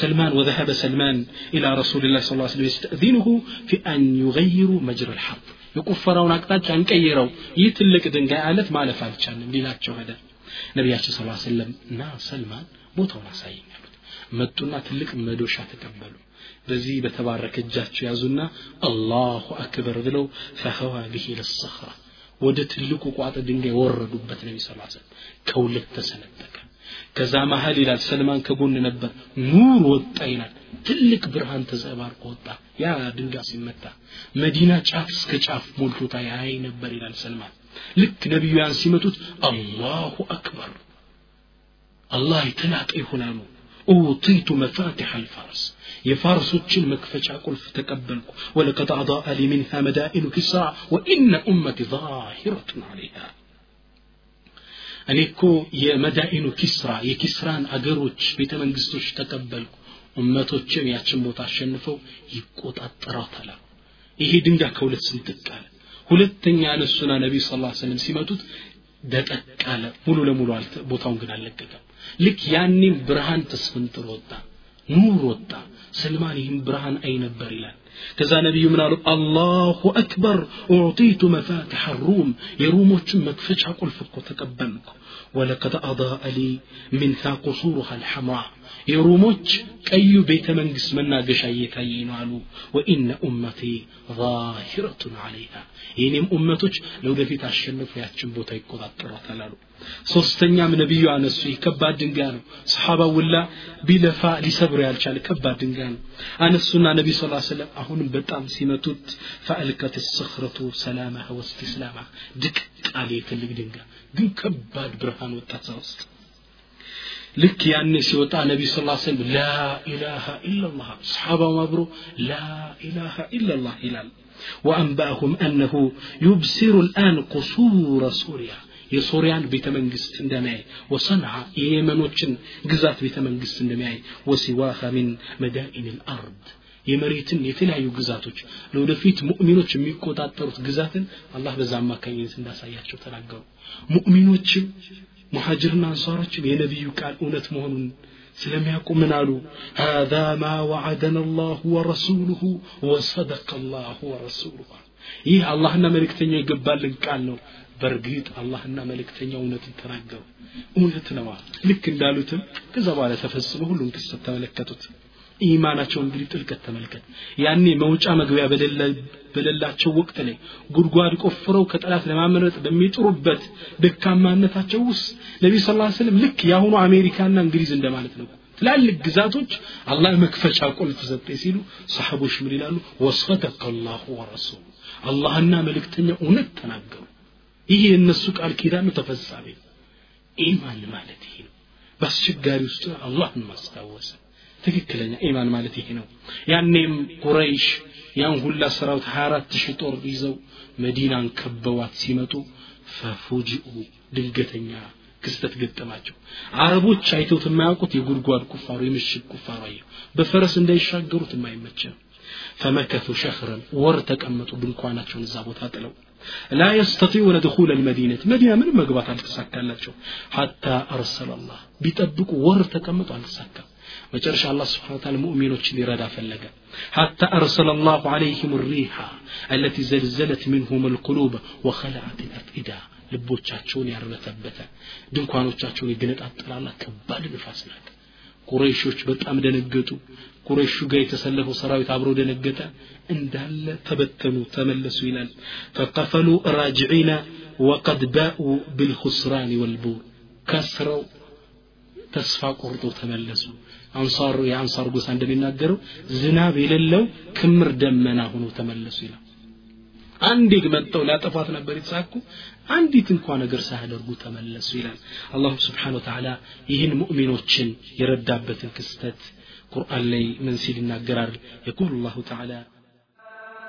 Speaker 1: سلمان وذهب سلمان إلى رسول الله صلى الله عليه وسلم يستأذنه في أن يغيروا مجرى الحرب የቁፈራውን አቅጣጫ እንቀይረው ይህ ትልቅ ድንጋይ አለት ማለፍ አልቻልም ሊላቸው ሄደ ነቢያችን ስ ሰለም እና ሰልማን ቦታውን አሳየኝ አሉት። መጡና ትልቅ መዶሻ ተቀበሉ። በዚህ በተባረከ እጃቸው ያዙና አላሁ አክበር ብለው ፈኸዋ ብሂ ለሰኽራ ወደ ትልቁ ቋጥ ድንጋይ ወረዱበት ነቢ ስ ሰለም ከሁለት ተሰነጠቀ። ከዛ መሀል ይላል ሰልማን ከጎን ነበር። ኑር ወጣ ይላል። ትልቅ ብርሃን ተዘባርቆ ወጣ። ያ ድንጋ ሲመታ መዲና ጫፍ እስከ ጫፍ ሞልቶታ ያይ ነበር ይላል ሰልማን لك نبي ነቢዩ ያን الله أكبر. الله አላህ أي هنانو أوطيت مفاتح الفرس. يفارس تشل مكفش أقول فتكبلك ولقد أعضاء لي منها مدائن كسرى. وإن أمتي ظاهرة عليها. أنيكو يا مدائن كسرى. يا كسران أجروتش بيت تكبلك أمتو تشم يا تشمبوت عشان نفو يقوط الطراطلة إيه ይሄ ድንጋይ ከሁለት ሁለተኛ እነሱና ነቢ ስ ሰለም ሲመቱት ደጠቅ አለ ሙሉ ለሙሉ ቦታውን ግን አልለቀቀም ልክ ያኔም ብርሃን ተስፈንጥሮ ወጣ ኑር ወጣ ሰልማን ይህም ብርሃን አይ ነበር ይላል ከዛ ነቢዩ ምን አሉ አላሁ አክበር ኡዕጢቱ መፋትሐ ሩም የሩሞችን መክፈቻ ቁልፍ እኮ ተቀበልኩ ወለቀድ አضاء لي من ثاق قصورها الحمراء የሩሞች ቀዩ ቤተ መንግስት መናገሻ እየታየኝ ነው አሉ። ወኢነ ኡመቲ ዛሂረቱን አለይሃ የኔም ኡመቶች ለወደፊት አሸንፎ ያችን ቦታ ይቆጣጠሯታል አሉ። ሶስተኛም ነቢዩ አነሱ ከባድ ድንጋይ ነው። ሰሓባ ውላ ቢለፋ ሊሰብሩ ያልቻለ ከባድ ድንጋይ ነው። አነሱና ነቢ ስ ሰለም አሁንም በጣም ሲመቱት ፈአልከት ስኽረቱ ሰላማህ ወስትስላማ ድቅ ቃል የትልቅ ድንጋይ ግን ከባድ ብርሃን ወጣት ውስጥ لك يعني يا الناس يوطى النبي صلى الله عليه وسلم لا إله إلا الله. صحابة مبرو لا إله إلا الله هلال. وأنبأهم أنه يبصر الآن قصور سوريا. يسوريان بثمن جس اندماي وصنع يمنوتشن جزات بثمن جس اندماي وسواها من مدائن الأرض يمريتن يتلا يجزاتوش لو دفيت مؤمنوش ميكو تاترت جزاتن الله بزعم ما كان ينسن داسا يحشو تلقو مؤمنوش ሙሐጅርና አንሷሮችም የነቢዩ ቃል እውነት መሆኑን ስለሚያውቁ ምን አሉ هذا ما وعدنا الله ورسوله وصدق الله ورسوله ይህ አላህና መልእክተኛው የገባልን ቃል ነው በእርግጥ አላህና መልእክተኛው እውነትን ተናገሩ እውነት ነዋ ልክ እንዳሉትም ከዛ በኋላ ተፈጽሞ ሁሉም ክስተት ተመለከቱት ኢማናቸው እንግዲህ ጥልቀት ተመልከት። ያኔ መውጫ መግቢያ በሌላቸው ወቅት ላይ ጉድጓድ ቆፍረው ከጠላት ለማመረጥ በሚጥሩበት ደካማነታቸው ውስጥ ነቢ ስ ስለም ልክ የአሁኑ አሜሪካና እንግሊዝ እንደማለት ነው። ትላልቅ ግዛቶች አላህ መክፈቻ ቁልፍ ሰጠ ሲሉ ሰሐቦች ምን ይላሉ? ወሰደቀ አላሁ ወረሱሉ። አላህና መልእክተኛው እውነት ተናገሩ። ይህ የእነሱ ቃል ኪዳኑ ተፈጻሚ። ኢማን ማለት ይሄ ነው። በአስቸጋሪ ውስጥ አላህን ማስታወስ ትክክለኛ ኢማን ማለት ይሄ ነው። ያኔም ቁረይሽ ያን ሁላ ሰራዊት 24 ሺህ ጦር ይዘው መዲናን ከበዋት ሲመጡ ፈፉጂኡ ድንገተኛ ክስተት ገጠማቸው። አረቦች አይተውት የማያውቁት የጉድጓድ ቁፋሮ የምሽግ ቁፋሮ አየው በፈረስ እንዳይሻገሩት የማይመች ነው። ፈመከቱ ሸህረን ወር ተቀመጡ ድንኳናቸውን እዛ ቦታ ጥለው። ላ የስተጢዑነ ድኹል ልመዲነት መዲና ምንም መግባት አልተሳካላቸው። ሐታ አርሰለ አላህ ቢጠብቁ ወር ተቀምጡ አልተሳካም መጨረሻ አላህ ስብሓን ታላ ሙእሚኖችን ሊረዳ ፈለገ ሐታ አርሰለ አላሁ ዓለይህም ሪሓ አለቲ ዘልዘለት ምንሁም ልቁሉብ ወኸለዓት ልአፍኢዳ ልቦቻቸውን ያርበተበተ ድንኳኖቻቸውን የገነጣጠላላ ከባድ ንፋስ ናት ቁረይሾች በጣም ደነገጡ ቁረይሹ ጋር የተሰለፈው ሰራዊት አብሮ ደነገጠ እንዳለ ተበተኑ ተመለሱ ይላል ፈቀፈሉ ራጅዒና ወቀድ ባኡ ብልኹስራን ወልቡር ከስረው ተስፋ ቆርጠው ተመለሱ አንሳር የአንሳር ጎሳ እንደሚናገረው ዝናብ የሌለው ክምር ደመና ሆኖ ተመለሱ ይላል። አንዴ መጥተው ሊያጠፋት ነበር የተሳኩ አንዲት እንኳ ነገር ሳያደርጉ ተመለሱ ይላል። አላሁ ስብሓን ወተዓላ ይህን ሙእሚኖችን የረዳበትን ክስተት ቁርአን ላይ ምን ሲል ይናገራል? የቁል ላሁ ተዓላ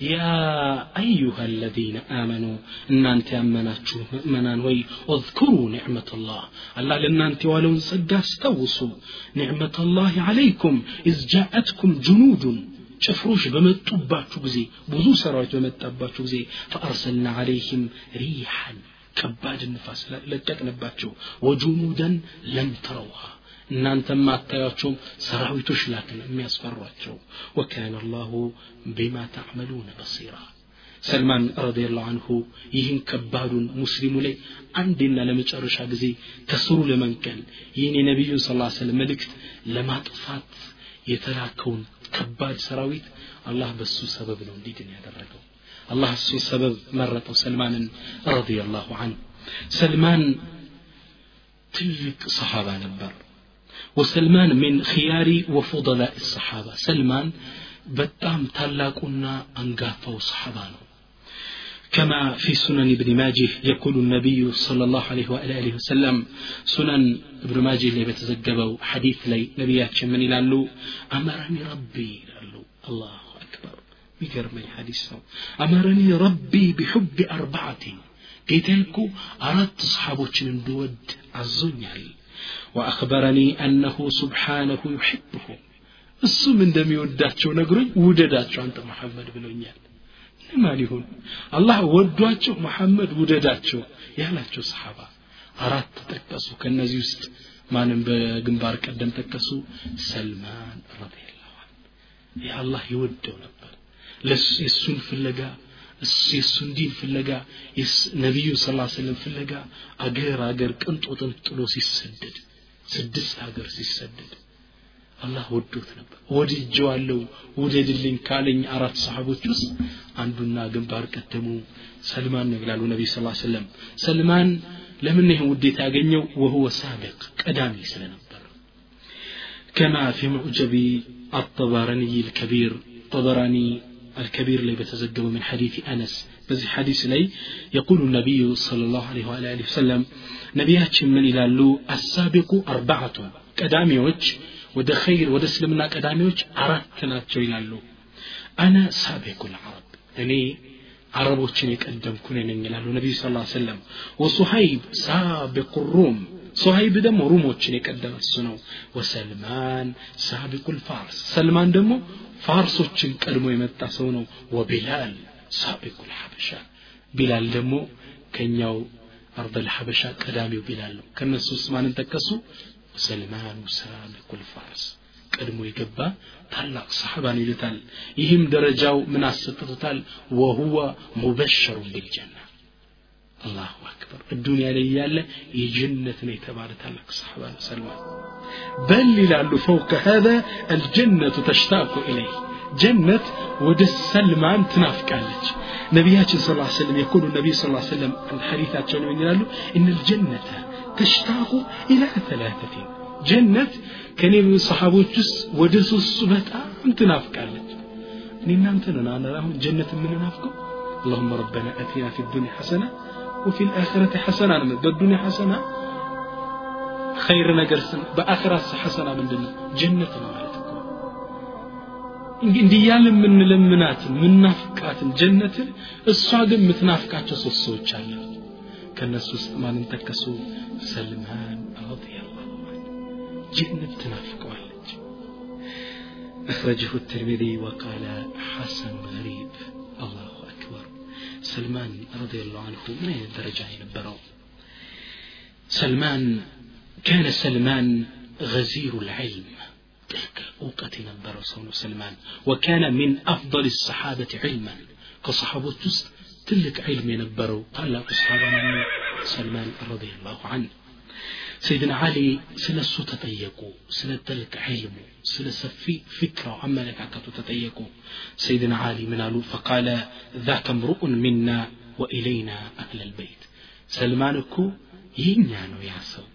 Speaker 1: يا أيها الذين آمنوا إن أنت أمناتشو مؤمنان وي اذكروا نعمة الله الله لأن أنت ولو صدى استوصوا نعمة الله عليكم إذ جاءتكم جنود ጭፍሮች በመጡባችሁ ጊዜ ብዙ ሰራዊት በመጣባችሁ ጊዜ ፈአርሰልና አለይህም ሪሐን ከባድ ንፋስ ለቀቅንባቸው ወጁኑደን ለም ተረውሃ እናንተም አታያቸውም ሰራዊቶች ላክን የሚያስፈሯቸው ወካነ አላሁ ቢማ ተዕመሉነ በሲራ ሰልማን ረዲየላሁ አንሁ ይህን ከባዱን ሙስሊሙ ላይ አንዴና ለመጨረሻ ጊዜ ከስሩ ለመንቀል ይህን የነቢዩን ስ ሰለም መልእክት ለማጥፋት የተላከውን ከባድ ሰራዊት አላህ በሱ ሰበብ ነው እንዲድን ያደረገው አላህ እሱ ሰበብ መረጠው ሰልማንን ረዲየላሁ አንሁ ሰልማን ትልቅ ሰሓባ ነበር وسلمان من خياري وفضلاء الصحابة. سلمان بتام تلاقونا أنقافة وصحابانه كما في سنن ابن ماجه يقول النبي صلى الله عليه وآله وسلم سنن ابن ماجه اللي بتزجبوا حديث لي نبيات من يلالو أمرني ربي يلالو الله أكبر. مكر من حديثه أمرني ربي بحب أربعة. ጌታዬ እኮ من دود እንድወድ አዞኛል ወአኽበረኒ አነሁ ሱብሓነሁ ዩሕብሁም እሱም እንደሚወዳቸው ነግሮኝ ውደዳቸው አንተ መሐመድ ብሎኛል ለማን ይሁን አላህ ወዷቸው መሐመድ ውደዳቸው ያላቸው ሰሓባ አራት ጠቀሱ ከነዚህ ውስጥ ማንም በግንባር ቀደም ጠቀሱ ሰልማን ረዲየላሁ የአላህ ይወደው ነበር የእሱን ፍለጋ የእሱን ዲን ፍለጋ ነቢዩ ስ ሰለም ፍለጋ አገር አገር ቅንጦትን ጥሎ ሲሰደድ ስድስት ሀገር ሲሰደድ አላህ ወዶት ነበር። ወድጀዋለሁ ውደድልኝ ካለኝ አራት ሰሓቦች ውስጥ አንዱና ግንባር ቀደሙ ሰልማን ነው ይላሉ ነቢ ስ ሰለም ሰልማን ለምን ይህን ውዴታ ያገኘው? ወህወ ሳቢቅ ቀዳሚ ስለነበር። ከማ ፊ ሙዕጀቢ አጠባረንይ ልከቢር ጠበራኒ الكبير اللي بتزجب من حديث أنس بزي حديث لي يقول النبي صلى الله عليه وآله وسلم نبيات من إلى السابق أربعة قداميوج ወደ ኸይር ወደ እስልምና ቀዳሚዎች አራት ናቸው ይላሉ አነ ሳቤቁ ልዓረብ እኔ አረቦችን የቀደምኩ ነኝ ይላሉ ነቢዩ ስ ሰለም ወሱሀይብ ሳቢቁ ሩም ሱሀይብ ደግሞ ሩሞችን የቀደመ እሱ ነው ወሰልማን ሳቢቁ ልፋርስ ሰልማን ደግሞ ፋርሶችን ቀድሞ የመጣ ሰው ነው። ወቢላል ሳቢቁ ልሐበሻ ቢላል ደግሞ ከኛው አርደ ልሐበሻ ቀዳሚው ቢላል ነው። ከእነሱ ውስጥ ማንን ጠቀሱ? ሰልማኑ ሳቢቁ ልፋርስ ቀድሞ የገባ ታላቅ ሰሓባን ይሉታል። ይህም ደረጃው ምን አሰጥቶታል? ወሁወ ሙበሸሩን ቢልጀና الله أكبر. الدنيا لي يجنة يتبارك الله صحابة سلمان بل لعل فوق هذا الجنة تشتاق إليه. جنة ود سلمان تنافق عليك نبيات صلى الله عليه وسلم يقول النبي صلى الله عليه وسلم الحديثات من يلالو إن الجنة تشتاق إلى ثلاثة. جنة كان من صحابه جس ودس عن تنافق عليك نينا أنتنا لهم جنة من نافقه اللهم ربنا أتينا في الدنيا حسنة وفي الاخره حسنه بالدنيا حسنه خير ነገር በአኺራ ሐሰና ምንድነው ጀነት ነው ማለት እኮ እንዲህ ያለ የምንለምናትን ምናፍቃትን ጀነትን እሷ ግን የምትናፍቃቸው ሶስት ሰዎች አሉ ከነሱ ውስጥ ማንን ጠቀሱ ሰልማን ረዲየላሁ ዐንሁ ጀነት ትናፍቀዋለች أخرجه الترمذي وقال حسن غريب الله أكبر سلمان رضي الله عنه ما هي الدرجة يعني ينبره سلمان كان سلمان غزير العلم. تلك وقت نبرا سلمان. وكان من أفضل الصحابة علما. كصحابة تلك علم ينبره قال أصحابنا سلمان رضي الله عنه. سيدنا علي سلا السو تطيقوا سلا تلك علمه سلا سفي فكرة عما لك تطيقوا سيدنا علي من قالوا فقال ذاك امرؤ منا وإلينا أهل البيت سلمانكو ينيانو يعسو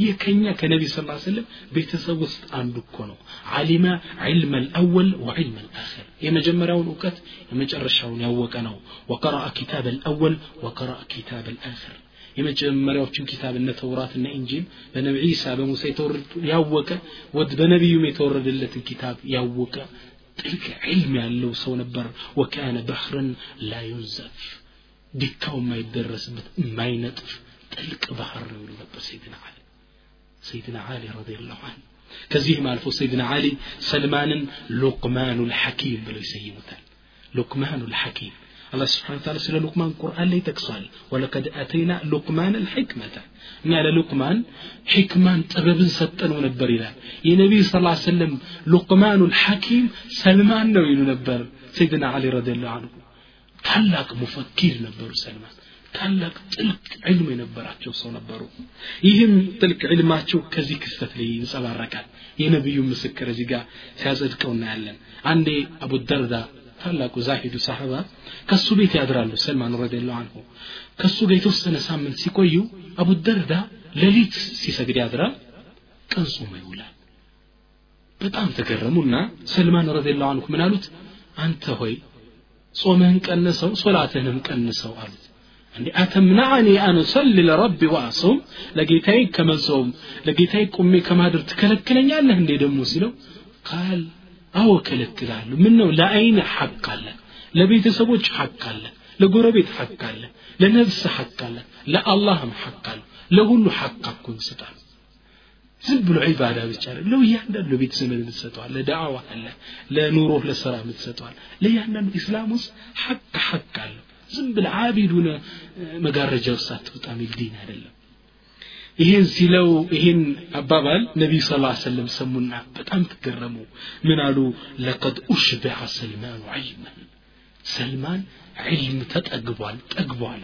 Speaker 1: ይህ ከኛ ከነቢ ስ ስለም ቤተሰብ ውስጥ አንዱ እኮ ነው አሊመ ዕልመ ልአወል ወዕልመ ልአኽር የመጀመሪያውን እውቀት የመጨረሻውን ያወቀ ነው ወቀረአ ኪታብ ልአወል ወቀረአ ኪታብ ልአኽር የመጀመሪያዎችን ኪታብ እነ ተውራት እነ ኢንጂል በነቢ ዒሳ በሙሳ የተወረዱ ያወቀ ወድ በነቢዩም የተወረደለትን ኪታብ ያወቀ ጥልቅ ዕልም ያለው ሰው ነበር ወካነ ባህርን ላ ዩንዘፍ ዲካው የማይደረስበት የማይነጥፍ ጥልቅ ባህር ነው ይሉ ነበር ሰይድና አሊ ሰይድና አሊ ረዲየላሁ ዐንሁ ከዚህም አልፎ ሰይድና አሊ ሰልማንን ሉቅማኑ ልሐኪም ብለው ይሰይሙታል ሉቅማኑ ልሐኪም الله سبحانه وتعالى سيدنا لقمان قرآن لي تكسوال ولقد أتينا لقمان الحكمة. نال لقمان؟ حكمة طبب ستن ونبر إلى. النبي صلى الله عليه وسلم لقمان الحكيم سلمان نوي نبر. سيدنا علي رضي الله عنه. تلق مفكر نبر سلمان تلق تلك علم نبر أتشو صلى نبرو يهم تلك علم أتشو كزيك استثلي نسأل الركال ينبي يوم مسكر زيقا سيازد نعلم عندي أبو الدرداء ታላቁ ዛሂዱ ሳሕባ ከሱ ቤት ያድራሉ ሰልማን ረዲየላሁ አንሁ። ከሱ ጋር የተወሰነ ሳምንት ሲቆዩ አቡ ደርዳ ሌሊት ሲሰግድ ያድራል ቀን ጾመ ይውላል በጣም ተገረሙና ሰልማን ረዲየላሁ አንሁ ምን አሉት? አንተ ሆይ ጾምህን ቀንሰው ሶላትህንም ቀንሰው አሉት። እንዴ አተምናኒ አን ሰሊ ለረቢ ወአሱም ለጌታዬ ከመጾም ለጌታዬ ቁሜ ከማድር ትከለክለኛለህ እንዴ ደግሞ ሲለው ቃል አዎ ከለክላለሁ ምን ነው ለአይን ሐቅ አለ ለቤተሰቦች ሐቅ አለ ለጎረቤት ሐቅ አለ ለነፍስ ሐቅ አለ ለአላህም ሐቅ አለ ለሁሉ ሐቅ እኮ እንስጣል ዝም ብሎ ዒባዳ ብቻ ነው እያንዳንዱ ለቤተሰብ የምትሰጠዋል ለዳዕዋ አለ ለኑሮህ ለስራ የምትሰጠዋል ለእያንዳንዱ ኢስላም ውስጥ ሐቅ ሐቅ አለው ዝም ብለ አቢድ ሆነ መጋረጃ ውስጥ አትውጣ ሚል አይደለም ይሄን ሲለው ይሄን አባባል ነቢዩ ስ ሰለም ሰሙና በጣም ተገረሙ። ምን አሉ? ለቀድ ኡሽቢዐ ሰልማኑ ዒልመን ሰልማን ዒልም ተጠግቧል ጠግቧል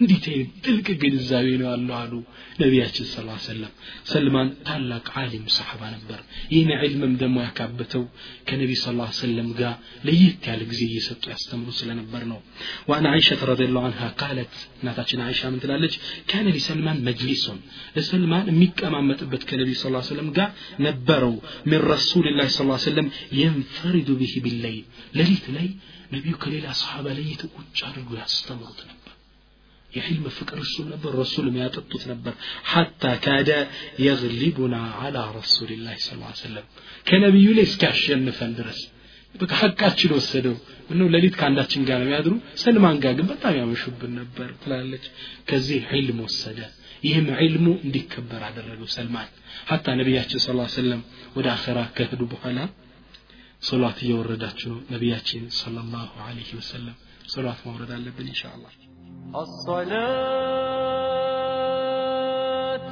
Speaker 1: እንዴት ጥልቅ ግንዛቤ ነው ያለው አሉ ነቢያችን ስ ሰለም ሰልማን ታላቅ ዓሊም ሰሓባ ነበር ይህን ዕልምም ደግሞ ያካበተው ከነቢ ስ ሰለም ጋር ለየት ያለ ጊዜ እየሰጡ ያስተምሩ ስለነበር ነው ዋን አይሸት ረዲ ላሁ አንሃ ቃለት እናታችን አይሻ ምን ትላለች ካነ ሊሰልማን መጅሊሱን ለሰልማን የሚቀማመጥበት ከነቢ ስ ሰለም ጋር ነበረው ምን ረሱልላህ ስ ሰለም የንፈሪዱ ብህ ቢለይል ሌሊት ላይ ነቢዩ ከሌላ ሰሓባ ለይተው ቁጭ አድርጎ ያስተምሩት ነበር የዕልም ፍቅር እሱም ነበር ረሱልም ያጠጡት ነበር። ሐታ ካደ የግሊቡና አላ ረሱልላህ ስ ሰለም ከነቢዩ ላይ እስኪያሸንፈን ድረስ። በቃ ሐቃችን ወሰደው። ምነው ሌሊት ከአንዳችን ጋር የሚያድሩ? ሰልማን ጋር ግን በጣም ያመሹብን ነበር ትላለች። ከዚህ ዒልም ወሰደ። ይህም ዒልሙ እንዲከበር አደረገው ሰልማን። ሐታ ነቢያችን ስ ሰለም ወደ አኸራ ከህዱ በኋላ ሶላት እየወረዳችሁ ነቢያችን ሰለላሁ ዐለይሂ ወሰለም። ሶላት ማውረድ አለብን ኢንሻ አላህ
Speaker 3: الصلاة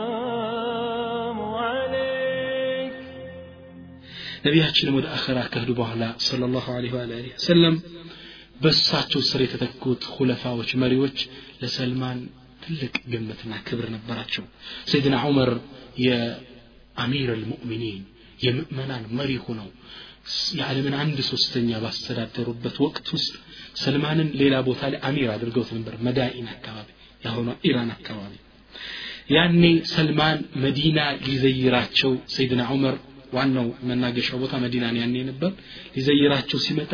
Speaker 3: والسلام عليك
Speaker 1: ነቢያችንም ወደ አኸራ ከሄዱ በኋላ ሰለላሁ ዐለይሂ ወአሊሂ ወሰለም በእሳቸው ስር የተተኩት ሁለፋዎች መሪዎች ለሰልማን ትልቅ ግምትና ክብር ነበራቸው ሰይድና ዑመር አሚር አልሙእሚኒን የምእመናን መሪ ሆነው የዓለምን አንድ ሶስተኛ ባስተዳደሩበት ወቅት ውስጥ ሰልማንን ሌላ ቦታ ላይ አሚር አድርገውት ነበር መዳኢን አካባቢ የአሁኗ ኢራን አካባቢ። ያኔ ሰልማን መዲና ሊዘይራቸው ሰይድና ዑመር ዋናው መናገሻው ቦታ መዲና ያኔ ነበር ሊዘይራቸው ሲመጣ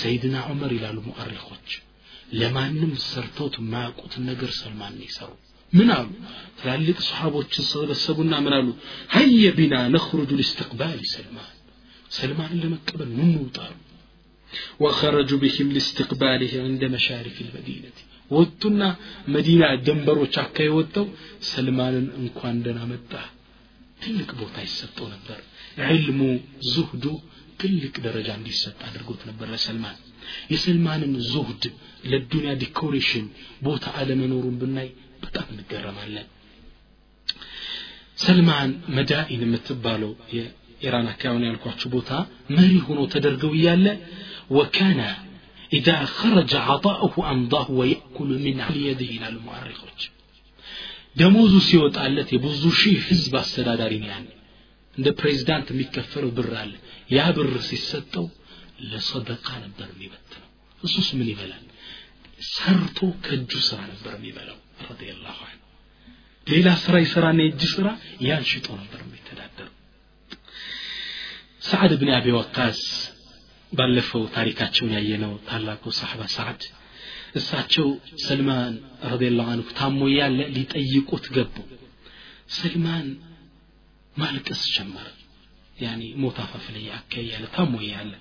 Speaker 1: ሰይድና ዑመር ይላሉ ሙአሪኾች ለማንም ሰርተውት የማያውቁትን ነገር ሰልማን የሰሩ ምን አሉ? ትላልቅ ሰሓቦችን ሰበሰቡና ምን አሉ? هيا بنا نخرج لاستقبال سلمان ሰልማንን ለመቀበል እንውጣ አሉ وخرج بهم لاستقباله عند مشارف المدينة። ወጡና መዲና ደንበሮች አካባቢ ወጥተው ሰልማንን እንኳን ደህና መጣ። ትልቅ ቦታ ይሰጠው ነበር። ዕልሙ ዙህዱ ትልቅ ደረጃ እንዲሰጥ አድርጎት ነበር ለሰልማን። የሰልማንን ዙህድ ለዱንያ decoration ቦታ አለመኖሩን ብናይ በጣም እንገረማለን። ሰልማን መዳኢን የምትባለው የኢራን አካባቢ ያልኳችሁ ቦታ መሪ ሆኖ ተደርገው እያለ ወካነ ኢዛ ኸረጀ ዓጣኡሁ አምዳሁ ወየእኩሉ ምን የድህ ይላሉ ሙዓሪኮች ደሞዙ ሲወጣለት የብዙ ሺህ ህዝብ አስተዳዳሪ ነው ያኔ እንደ ፕሬዚዳንት የሚከፈለው ብር አለ ያ ብር ሲሰጠው ለሰደቃ ነበር የሚበትነው እሱስ ምን ይበላል ሰርቶ ከእጁ ስራ ነበር የሚበላው ረዲየላሁ ዐንሁ ሌላ ስራ ይሰራና የእጅ ስራ ያን ሽጦ ነበር የሚተዳደሩ ሰዓድ ብን አቢ ወቃስ ባለፈው ታሪካቸውን ያየነው ታላቁ ሳሕባ ሰዓድ እሳቸው ሰልማን ረዲየላሁ አንሁ ታሞ ያለ ሊጠይቁት ገቡ ሰልማን ማልቀስ ጀመረ ያኒ ሞት አፋፍ ላይ አካይ ያለ ታሞ ያለ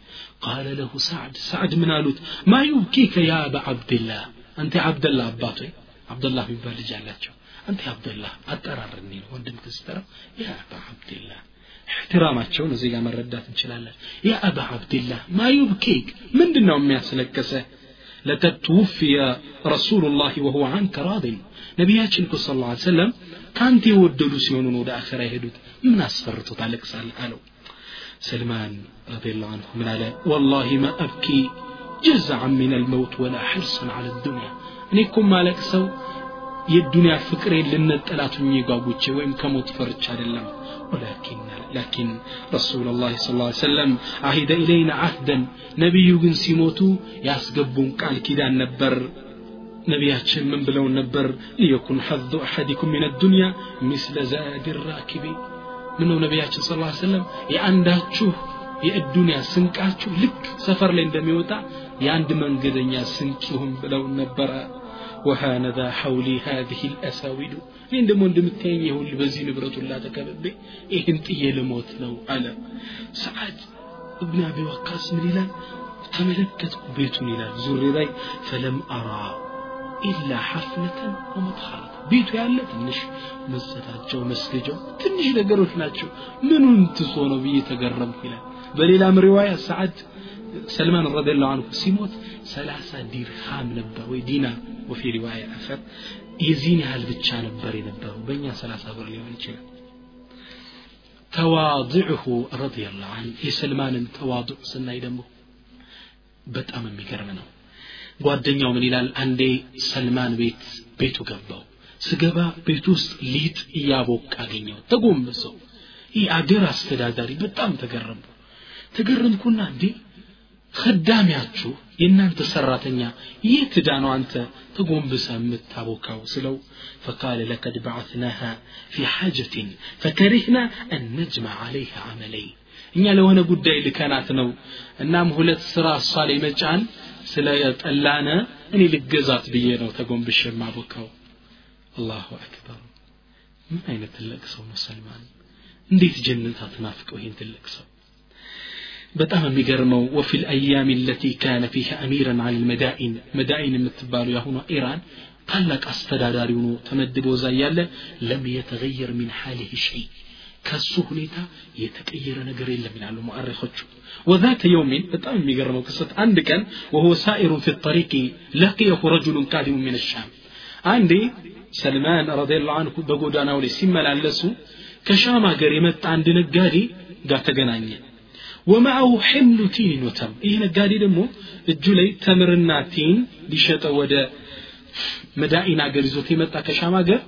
Speaker 1: ቃለ ለሁ ሳዕድ ሳዕድ ምን አሉት ማ ዩብኪከ ያ አባ ዓብድላህ አንተ ዓብደላህ አባት ወይ ዓብደላህ የሚባል ልጅ አላቸው አንተ ዓብደላህ አጠራርኒ ነው ወንድም ክስተረው ያ አባ ዓብድላህ احترامات شو زي ما ردات ان شاء الله يا ابا عبد الله ما يبكيك من دنا امي اسلكسه لتتوفي رسول الله وهو عنك راض نبياتشن صلى الله عليه وسلم كانت يودلو سيونون ودا اخر يهدوت من اسفرتو طالق سال قالوا سلمان رضي الله عنه من على والله ما ابكي جزعا من الموت ولا حرصا على الدنيا انيكم مالك سو የዱንያ ፍቅሬን ልነጠላቱኝ ጓጉቼ ወይም ከሞት ፈርቻ አይደለም ولكن لكن رسول الله صلى الله عليه وسلم عهد إلينا عهدا نبي جن سيموتو ياسقبون قال كده نبر ነቢያችን ምን ብለው ነበር ሊየኩን ሐዙ አሐዲኩም ምን ዱንያ ምስለ ዛድ ራኪቢ ምነው ነቢያችን ስለ ሰለም የአንዳችሁ የእዱንያ ስንቃችሁ ልክ ሰፈር ላይ እንደሚወጣ የአንድ መንገደኛ ስንቅ ይሁን ብለው ነበረ وهانذا حولي هذه الأساود እኔን ደግሞ እንደምታየኝ ይሁን በዚህ ንብረቱላ ተከብቤ ይህን ጥዬ ልሞት ነው አለ ሰዓድ እብን አቢ ወቃስ ምን ይላል ተመለከትኩ ቤቱን ይላል ዙሬ ላይ ፈለም አራ ኢላ ሐፍነተን ወመጥሐረተ ቤቱ ያለ ትንሽ መጸዳጃው መስገጃው ትንሽ ነገሮች ናቸው ምኑን ትሶ ነው ብዬ ተገረምኩ ይላል በሌላም ሪዋያ ሰዓድ ሰልማን ረዲየላሁ አንሁ ሲሞት 30 ዲርሃም ነበር ወይ ዲናር ወፊ ሪዋያ አፈር። የዚህን ያህል ብቻ ነበር የነበረው። በእኛ 30 ብር ሊሆን ይችላል። ተዋضعه ረዲየላሁ አንሁ። የሰልማንን ተዋضع ስናይ ደግሞ በጣም የሚገርም ነው። ጓደኛው ምን ይላል? አንዴ ሰልማን ቤት ቤቱ ገባው። ስገባ ቤት ውስጥ ሊጥ እያቦቅ አገኘው። ተጎንብሰው። ይህ አገር አስተዳዳሪ በጣም ተገረምኩ። ተገረምኩና እንዴ ከዳሚያችሁ የእናንተ ሰራተኛ የት ዳ ነው አንተ ተጎንብሰ የምታቦካው ስለው ፈቃለ ለቀድ በዓትናሃ ፊ ሓጀትን ፈከሪህና አን ነጅመዕ ዓለይሃ አመለይን እኛ ለሆነ ጉዳይ ልከናት ነው እናም ሁለት ስራ እሷ ላይ መጫን ስለ ጠላነ እኔ ልገዛት ብዬ ነው ተጎንብሽ የማቦካው አላሁ አክበር ምን አይነት ትልቅ ሰው ነው ሰልማን እንዴት ጀነት አትናፍቀው ይህን ትልቅ ሰው በጣም የሚገርመው ወፊ ልአያም ለቲ ካነ ፊሃ አሚራን አን ልመዳኢን መዳኢን የምትባለው የአሁኗ ኢራን ታላቅ አስተዳዳሪ ሆኖ ተመድቦ እዛ እያለ ለም የተገየር ሚን ሓሊህ ሸይ ከሱ ሁኔታ የተቀየረ ነገር የለም ይላሉ ሙአሪኮቹ وذات يوم በጣም የሚገርመው ክስተት አንድ ቀን وهو سائر في الطريق لقيه رجل قادم من الشام አንዴ ሰልማን ረዲየላሁ ዐንሁ በጎዳናው ላይ ሲመላለሱ ከሻም ሀገር የመጣ አንድ ነጋዴ ጋር ተገናኘ ومعه حمل تين وتم. إيه نقالي دمو الجلي تمرنا تين لشتا ودا مدائنا قرزو تيمة تاكشاما قر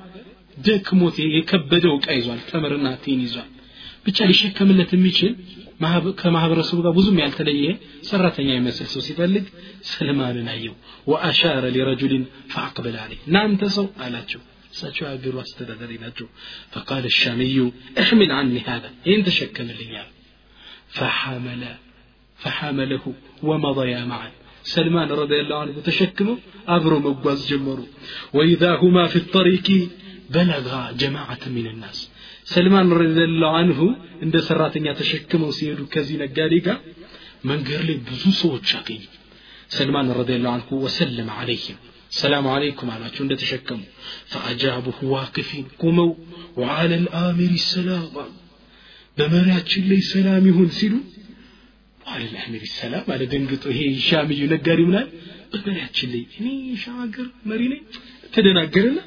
Speaker 1: دك موتي يكبدو كأيزوال تمرنا تين يزوال بيشال يشك كملة تميشل كما هذا الرسول قال بزم يالتليه سرتني يا مسل سو سيفلق سلمان نايو وأشار لرجل فأقبل عليه نعم تسو آلاتشو ساتشو أقر واستدادرين فقال الشامي احمل عني هذا انت شك من اللي يعني. فحمل فحمله ومضيا معا سلمان رضي الله عنه تشكمه أبرو مقواز جمرو. وإذا هما في الطريق بلغا جماعة من الناس. سلمان رضي الله عنه عند سراتنيا تشكمه سيدو كزينة قاليكا من قر لي بزو سلمان رضي الله عنه وسلم عليهم السلام عليكم على تشون تشكموا فأجابه واقفين قموا وعلى الآمر السلام በመሪያችን ላይ ሰላም ይሁን ሲሉ አለል አህመድ ሰላም አለ ደንግጦ ይሄ ሻምዩ ነጋዴ ምናል በመሪያችን ላይ እኔ ሻም መሪ ነኝ። ተደናገረና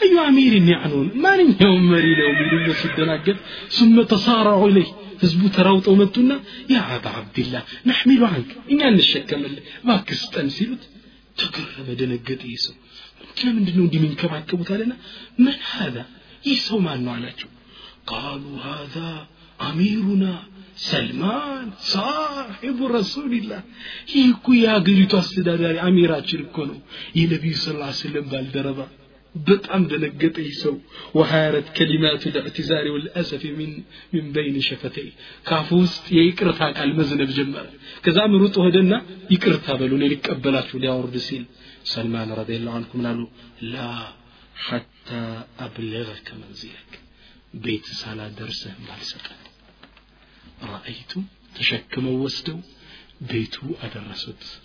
Speaker 1: አዩ አሚር ያዕኑን ማንኛውም መሪ ነው የሚሉ ሲደናገር ሱመ ተሳራዑ ኢለይህ ህዝቡ ተራውጠው መጡና ያ አባ አብድላህ ናሕሚሉ አንክ እኛ እንሸከምልህ እባክህ ሲሉት ተገረመ ደነገጠ ይህ ሰው። ለምንድን ነው እንዲህ የሚንከባከቡት አለና መን ሀዛ? ይህ ሰው ማን ነው አላቸው። ቃሉ ሀዛ አሚሩና ሰልማን ሳሒቡ ረሱልላህ ይህ እኮ የሀገሪቱ አስተዳዳሪ አሚራችን እኮ ነው። የነቢዩ ስ ስለም ባልደረባ። በጣም ደነገጠ ይህ ሰው። ወሀያረት ከሊማቱ ልእዕትዛሪ ወልአሰፊ ሚን በይን ሸፈተይ ካፉ ውስጥ የይቅርታ ቃል መዝነብ ጀመረ። ከዛም ሩጦ ሄደና ይቅርታ በሉ እኔ ሊቀበላችሁ ሊያወርድ ሲል ሰልማን ረዲየላሁ ዐንሁ ምን አሉ? ላ ሐታ አብለገከ መንዚለክ። ቤት ሳላደርስህ ባልሰጠን رأيتم تشكموا وسدوا؟ بيتو أدرست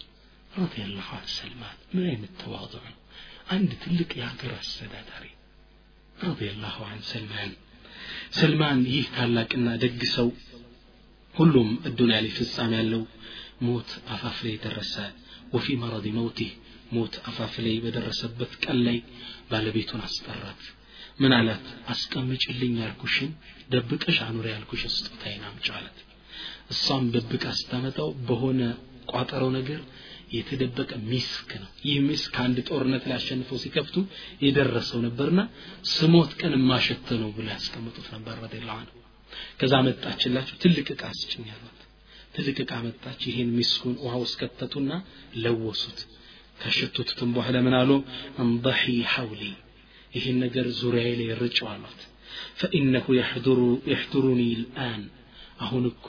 Speaker 1: رضي الله عن سلمان من أين التواضع؟ عند تلك يا قرى السداداري رضي الله عن سلمان. سلمان يهتال لك إن أدقسوا كلهم الدنيا اللي في السامي اللو موت أفافلي درسا وفي مرض موته موت أفافلي بدرسبت كالي بالبيتون أسترت ምን አላት? አስቀምጭልኝ ያልኩሽን ደብቀሽ አኑሪ ያልኩሽን ስጦታዬን አምጪ አላት። እሷም ደብቅ አስታመጣው በሆነ ቋጠረው ነገር የተደበቀ ሚስክ ነው። ይህ ሚስክ አንድ ጦርነት ላይ አሸንፈው ሲከፍቱ የደረሰው ነበርና ስሞት ቀን የማሸተ ነው ብሎ ያስቀምጡት ነበር ረዲላሁ አንሁ ከዛ መጣችላቸው። ትልቅ እቃ ስጭኝ ያሏት ትልቅ እቃ መጣች። ይህን ሚስኩን ውሃ ውስጥ ለወሱት። ከሸቱትትም በኋላ ምን አሉ? እንضحي حولي ይህን ነገር ዙሪያዬ ላይ ርጭው አሏት ፈኢነሁ የሕዱሩኒ ልአን አሁን እኮ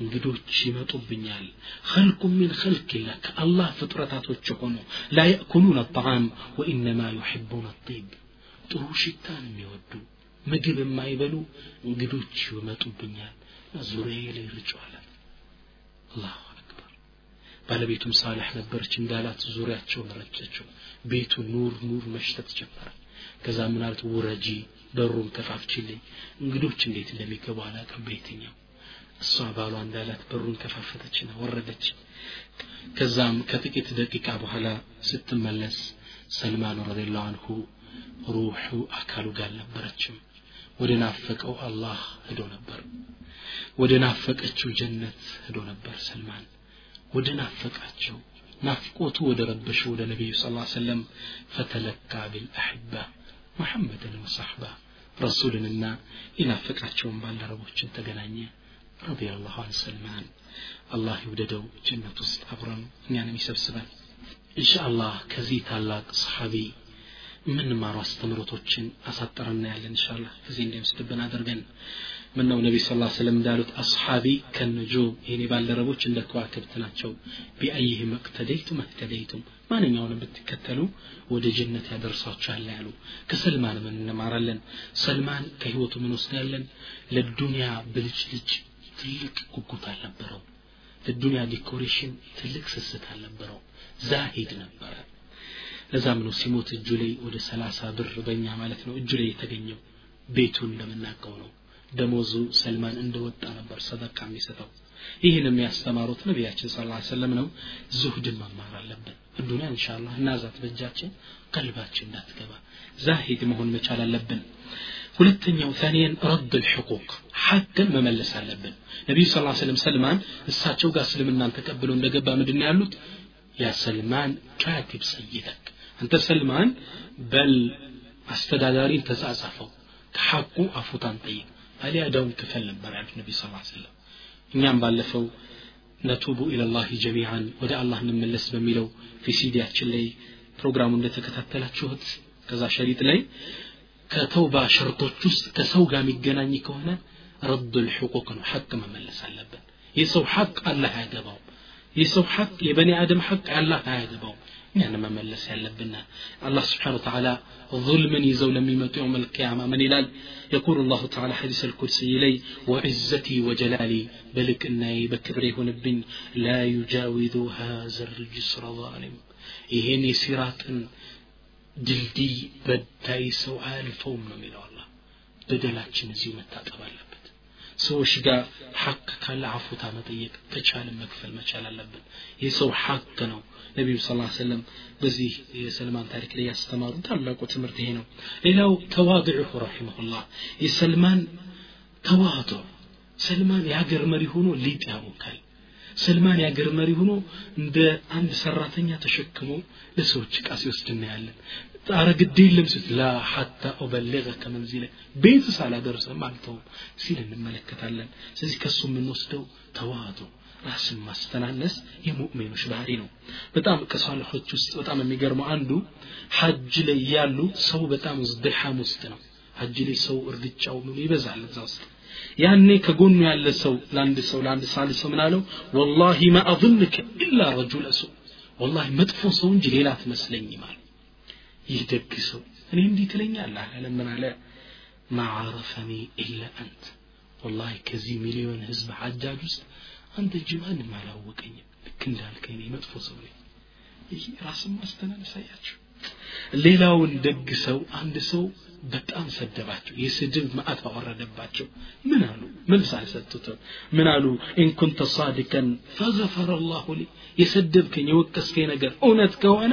Speaker 1: እንግዶች ይመጡብኛል ኸልቁ ሚን ኸልቅላ ከአላህ ፍጥረታቶች ሆኑ ላ የእኩሉን አጣዓም ወኢነማ ዩሕቡን አጢብ ጥሩ ሽታን የሚወዱ ምግብ የማይበሉ እንግዶች ይመጡብኛል ዙሪያዬ ላይ ርጨዋላል አላሁ አክበር ባለቤቱም ሳልሕ ነበረች እንዳላት ዙሪያቸውን ረጨችው ቤቱ ኑር ኑር መሽተት ጀመረ ከዛ ምን ውረጂ በሩን ከፋፍችልኝ። እንግዶች እንዴት እንደሚገቡ አላቅም በየትኛው። እሷ ባሏ እንዳላት በሩን ከፋፈተችና ወረደች። ከዛም ከጥቂት ደቂቃ በኋላ ስትመለስ ሰልማን ረዲየላሁ አንሁ ሩሑ አካሉ ጋር አልነበረችም። ወደ ናፈቀው አላህ ሄዶ ነበር። ወደ ናፈቀችው ጀነት ሄዶ ነበር ሰልማን። ወደ ናፈቃቸው ናፍቆቱ ወደ ረበሸው ወደ ነቢዩ ስ ሰለም ፈተለካ ቢልአሕባ ሙሐመድን ወሰሕባ ረሱልንና የናፈቃቸውን ባልደረቦችን ተገናኘ። ረዲየላሁ ዐን ሰልማን አላህ ይውደደው ጀነት ውስጥ አብረን እኛንም ይሰብስበን። ኢንሻአላህ ከዚህ ታላቅ ሰሓቢ የምንማሩ አስተምሮቶችን አሳጠረን እናያለን። ኢንሻአላህ ጊዜ እንዳይወስድብን አድርገን። ምን ነው ነቢ ስ ስለም እንዳሉት አስሓቢ ከነጁም የኔ ባልደረቦች እንደ ከዋክብት ናቸው። ቢአይህ መቅተደይቱም እህተደይቱም ማንኛውንም ብትከተሉ ወደ ጀነት ያደርሷችኋል ያሉ ከሰልማን ምን እንማራለን? ሰልማን ከህይወቱ ምን ወስዳለን ለዱንያ ብልጭልጭ ትልቅ ጉጉት አልነበረው ለዱንያ decoration ትልቅ ስስት አልነበረው ዛሂድ ነበረ። ለዛም ነው ሲሞት እጁ ላይ ወደ ሰላሳ ብር በእኛ ማለት ነው እጁ ላይ የተገኘው ቤቱ እንደምናውቀው ነው። ደሞዙ ሰልማን እንደወጣ ነበር ሰደቃ የሚሰጠው ይህን የሚያስተማሩት ነቢያችን ስ ሰለም ነው። ዙህድን መማር አለብን። ዱኒያ እንሻላ እንያዛት በእጃችን ቀልባችን እንዳትገባ زاهد መሆን መቻል አለብን። ሁለተኛው ثانيا رد الحقوق ሐቅን መመለስ አለብን። ነቢዩ ስ ስለም ሰልማን እሳቸው ጋር እስልምናን ተቀብለው እንደገባ ምንድን ያሉት? يا سلمان كاتب سيدك አንተ ሰልማን በል አስተዳዳሪን ተጻጻፈህ ከሐቁ አፉታን ጠይቅ አሊያ ዕዳውን ክፈል ነበር ያሉት ነቢ ስ ሰለም እኛም ባለፈው نتوب إلى الله جميعا ወደ አላህ እንመለስ በሚለው ፊሲዲያችን ላይ ፕሮግራሙ እንደተከታተላችሁት ከዛ ሸሪጥ ላይ ከተውባ ሸርጦች ውስጥ ከሰው ጋር የሚገናኝ ከሆነ ረዱ ልሕቁቅ ነው። ሐቅ መመለስ አለብን። የሰው ሐቅ አላህ አያገባውም። የሰው ሐቅ የበኒ አደም ሐቅ አላህ አያገባውም እኛን መመለስ ያለብን አላህ ስብሓን ተዓላ ظልምን ይዘው ለሚመጡ የውም ልቅያማ ምን ይላል የቁል ላሁ ተዓላ ሐዲስ ልኩርሲ ይለይ ወዕዘቲ ወጀላሊ በልቅናዬ በክብሬ ይሆንብኝ ላ ዩጃዊዙ ሃዘ ርጅስረ ظالም ይሄን የሲራጥን ድልድይ በዳይ ሰው አያልፈውም ነው የሚለው አላ በደላችን እዚሁ መታጠብ አለብን ሰዎች ጋር ሐቅ ካለ አፉታ መጠየቅ ከቻልን መክፈል መቻል አለብን ይህ ሰው ሐቅ ነው ነቢዩ ስ ሰለም በዚህ የሰልማን ታሪክ ላይ ያስተማሩ ታላቁ ትምህርት ይሄ ነው። ሌላው ተዋድዑሁ ረሒመሁላህ የሰልማን ተዋድዑ ሰልማን የሀገር መሪ ሆኖ ሊጥ ያቦካል። ሰልማን የሀገር መሪ ሆኖ እንደ አንድ ሰራተኛ ተሸክሞ ለሰዎች እቃ ሲወስድ እናያለን። ጣረ ግድ የለም ላ ሐታ ኦበለገከ መንዚለ ቤት ሳላደርሰም አልተውም ሲል እንመለከታለን። ስለዚህ ከእሱ የምንወስደው ተዋዶ ራስን ማስተናነስ የሙእሚኖች ባህሪ ነው። በጣም ከሷልሖች ውስጥ በጣም የሚገርመው አንዱ ሐጅ ላይ ያሉ ሰው በጣም ዝድሓም ውስጥ ነው። ሐጅ ላይ ሰው እርግጫው ምኑ ይበዛል እዛ ውስጥ? ያኔ ከጎኑ ያለ ሰው ለአንድ ሰው ለአንድ ሳል ሰው ምን አለው? ወላሂ ማ አظንከ ኢላ ረጁለ ሰው። ወላሂ መጥፎ ሰው እንጂ ሌላ አትመስለኝም አለ። ይህ ደግ ሰው እኔ እንዲህ ትለኛለህ አለ። ምን አለ? ማ ዓረፈኒ ኢላ አንት ወላሂ ከዚህ ሚሊዮን ህዝብ ሐጃጅ ውስጥ አንተ እንጂ ማንም አላወቀኝም ልክ እንዳልከኝ እኔ መጥፎ ሰው ነኝ ይህ ራስን ማስተናነስ አያቸው ሌላውን ደግ ሰው አንድ ሰው በጣም ሰደባቸው የስድብ ማዕት አወረደባቸው ምን አሉ መልስ አልሰጡትም ምን አሉ ኢንኩንተ ሳዲቀን ፈገፈረ አላሁ ሊ የሰደብከኝ የወቀስከኝ ነገር እውነት ከሆነ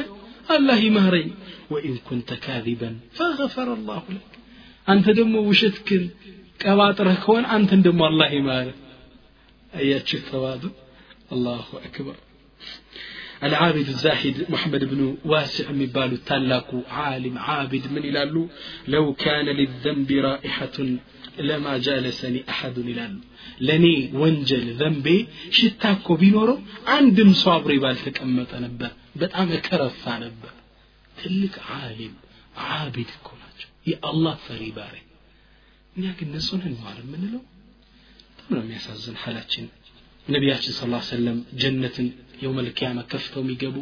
Speaker 1: አላህ ይማረኝ ወኢን ኩንተ ካዚበን ፈገፈረ አላሁ ለክ አንተ ደግሞ ውሸትክን ቀባጥረህ ከሆነ አንተን ደግሞ አላህ ይማረ አያችሁ ተዋዱ አላሁ አክበር العابد الزاهد محمد بن واسع مبال تلاكو عالم عابد من يلالو لو كان للذنب رائحة لما جالسني أحد يلالو لني وانجل ذنبي شتاكو بينورو عندم صابري بالتكمت نبر በጣም ከረፋ ነበር ትልቅ ዓሊም ዓቢድ እኮ ናቸው የአላህ ፈሪ ባሪ እኛ ግን እነሱን እንማር የምንለው በጣም ነው የሚያሳዝን ሐላችን ነቢያችን ስ ሰለም ጀነትን የውመልቅያማ ከፍተው የሚገቡ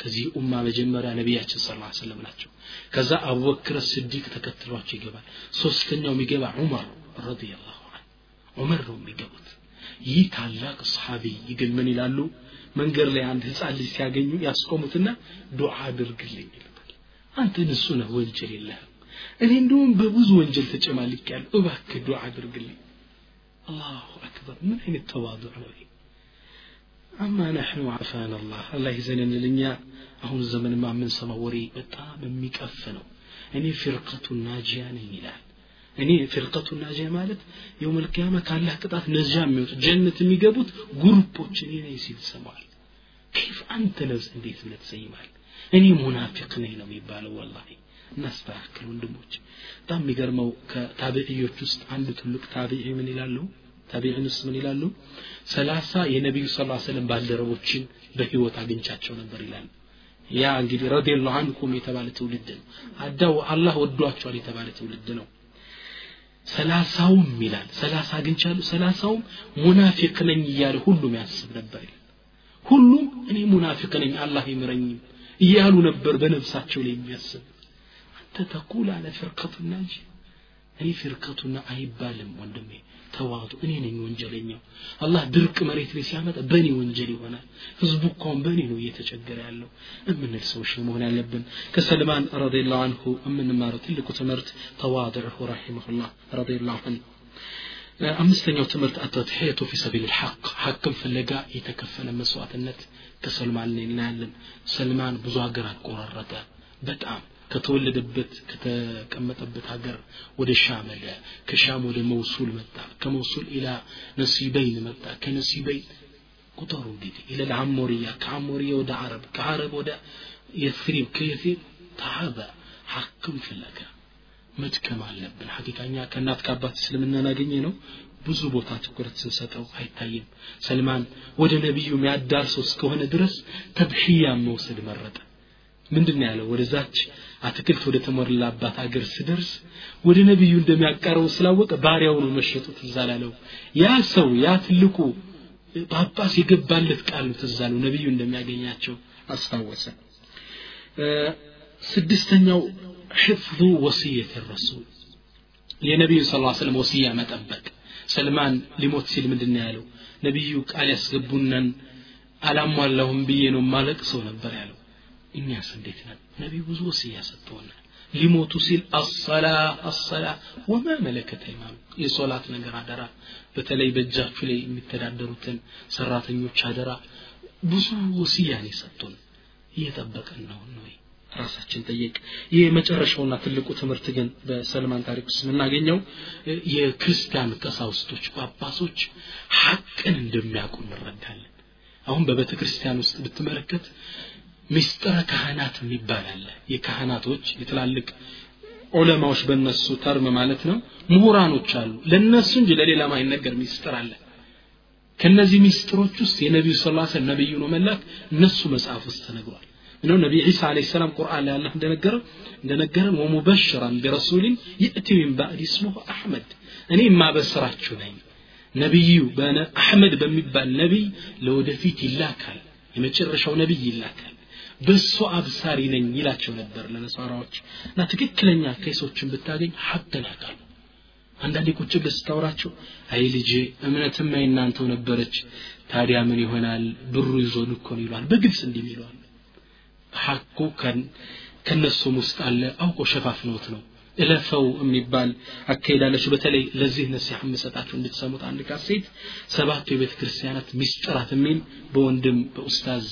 Speaker 1: ከዚህ ኡማ መጀመሪያ ነቢያችን ስ ሰለም ናቸው። ከዛ አቡበክር ስዲቅ ተከትሏቸው ይገባል። ሶስተኛው የሚገባ ዑመር ረዲየላሁ ዐን ዑመር ነው የሚገቡት። ይህ ታላቅ ሰሓቢይ ግን ምን ይላሉ? መንገድ ላይ አንድ ህፃን ልጅ ሲያገኙ ያስቆሙትና ዱዓ አድርግልኝ ይሉታል። አንተ ንሱ ነህ ወንጀል የለህም። እኔ እንደውም በብዙ ወንጀል ተጨማልቅ ያለ እባክህ ዱዓ አድርግልኝ አላሁ አክበር። ምን አይነት ተዋضዕ ነው አማ ነሕኑ አፋን አላህ አላህ ይዘንልን እኛ አሁን ዘመንማ የምንሰማው ወሬ በጣም የሚቀፍ ነው። እኔ ፊርቀቱ ናጂያ ነኝ ይላል። እኔ ፊርቀቱ ናጂያ ማለት የውም ልቅያማ ካላህ ቅጣት ነጃ የሚወጡ ጀነት የሚገቡት ጉሩፖች እኔ ነኝ ሲል ሰማል ከይፍ አንተ ነፍስ እንዴት ብለህ ትሰይማል እኔ ሙናፊቅ ነኝ ነው የሚባለው ወላሂ። እናስተካክል ወንድሞች። በጣም የሚገርመው ከታቢዕዮች ውስጥ አንድ ትልቅ ታቢዒ ምን ይላሉ ታቢዒን ውስጥ ምን ይላሉ? ሰላሳ የነቢዩ ስ ሰለም ባልደረቦችን በህይወት አግኝቻቸው ነበር ይላሉ። ያ እንግዲህ ረዲየላሁ አንኩም የተባለ ትውልድ ነው። አዳው አላህ ወዷቸዋል የተባለ ትውልድ ነው። ሰላሳውም ይላል ሰላሳ አግኝቻለሁ ሰላሳውም ሙናፊቅ ነኝ እያለ ሁሉም ያስብ ነበር ይላል። ሁሉም እኔ ሙናፊቅ ነኝ አላህ ይምረኝም እያሉ ነበር በነፍሳቸው ላይ የሚያስብ። አንተ ተቁል አለ ፍርቀቱና እንጂ እኔ ፍርቀቱና አይባልም ወንድሜ ተዋጡ እኔ ነኝ ወንጀለኛው አላህ ድርቅ መሬት ላይ ሲያመጣ በእኔ ወንጀል ይሆናል ህዝቡ እኳን በእኔ ነው እየተቸገረ ያለው እምንል ሰዎች ነው መሆን ያለብን ከሰልማን ረዲየላሁ አንሁ የምንማረው ትልቁ ትምህርት ተዋድዑሁ ረሒመሁላህ ረዲየላሁ አንሁ አምስተኛው ትምህርት አተድሒየቱ ፊ ሰቢል ልሐቅ ሐቅን ፍለጋ የተከፈለ መስዋዕትነት ከሰልማን እናያለን ሰልማን ብዙ ሀገር አቆራረጠ በጣም ከተወለደበት ከተቀመጠበት ሀገር ወደ ሻም ሄደ። ከሻም ወደ መውሱል መጣ። ከመውሱል ኢላ ነሲበይን መጣ። ከነሲበይን ቁጠሩ እንግዲህ ኢለ ልዓሞሪያ ከዓሞሪያ ወደ ዓረብ ከዓረብ ወደ የትሪብ ከየትሪብ ተዓበ ሐቅም ፍለጋ መድከም አለብን። ሐቂቃኛ ከእናት ከአባት እስልምናን አገኘ ነው ብዙ ቦታ ትኩረት ስንሰጠው አይታይም። ሰልማን ወደ ነቢዩ የሚያዳርሰው እስከሆነ ድረስ ተድሕያ መውሰድ መረጠ። ምንድን ያለው? ወደዛች አትክልት ወደ ተሞላባት አገር ስደርስ ወደ ነቢዩ እንደሚያቀረው ስላወቀ ባሪያው ነው መሸጡ ትዝ ያ ሰው ያ ትልቁ ጳጳስ የገባለት ቃል ነው ነቢዩ እንደሚያገኛቸው አስታወሰ። ስድስተኛው ሕፍظ ወስየት ረሱል። የነቢዩ ስ ሰለም ወስያ መጠበቅ። ሰልማን ሊሞት ሲል ምንድን ያለው? ነቢዩ ቃል ያስገቡነን አላሟላሁም ብዬ ነው ማለቅ ሰው ነበር ያለው። እኛስ እንዴት ነን ነቢዩ ብዙ ወስያ ሰጥተውናል ሊሞቱ ሲል አሰላ አሰላ። ወማ መለከት አይማኑ የሶላት ነገር አደራ። በተለይ በእጃችሁ ላይ የሚተዳደሩትን ሰራተኞች አደራ። ብዙ ወስያን የሰጡን። እየጠበቀን ነው ወይ? ራሳችን ጠየቅ። የመጨረሻውና ትልቁ ትምህርት ግን በሰልማን ታሪክ ውስጥ የምናገኘው የክርስቲያን ቀሳውስቶች ጳጳሶች ሐቅን እንደሚያውቁ እንረዳለን። አሁን በቤተ ክርስቲያን ውስጥ ብትመለከት ምስጢረ ካህናት የሚባል አለ። የካህናቶች የትላልቅ ዑለማዎች በእነሱ term ማለት ነው። ምሁራኖች አሉ። ለእነሱ እንጂ ለሌላ ማይነገር ሚስጥር አለ። ከነዚህ ሚስጥሮች ውስጥ የነቢዩ ስ ሰለም ነቢዩ ነው መላክ እነሱ መጽሐፍ ውስጥ ተነግሯል። ነው ነቢ ዒሳ عليه السلام ቁርአን ላይ አላህ እንደነገረ እንደነገረን ومبشرا برسول يأتي من بعدي اسمه أحمد። እኔ የማበስራችሁ ነኝ። ነቢዩ አሕመድ በሚባል ነቢይ ለወደፊት ይላካል። የመጨረሻው ነቢይ ይላካል በሱ አብሳሪ ነኝ ይላቸው ነበር ለነሳራዎች እና ትክክለኛ ኬሶችን ብታገኝ ሀቅን ያውቃሉ አንዳንዴ ቁጭ ብለህ ስታወራቸው አይ ልጄ እምነትማ የናንተው ነበረች። ታዲያ ምን ይሆናል? ብሩ ይዞን እኮ ነው ይሏል። በግልጽ እንዲህ ይለዋል ሐቁ ከነሱም ውስጥ አለ። አውቆ ሸፋፍነውት ነው። እለፈው የሚባል አካሄዳለች በተለይ ለዚህ ነሲሐ የምሰጣችሁ እንድትሰሙት አንድ ካሴት ሰባቱ የቤተ ክርስቲያናት ሚስጥራት የሚል በወንድም በኡስታዝ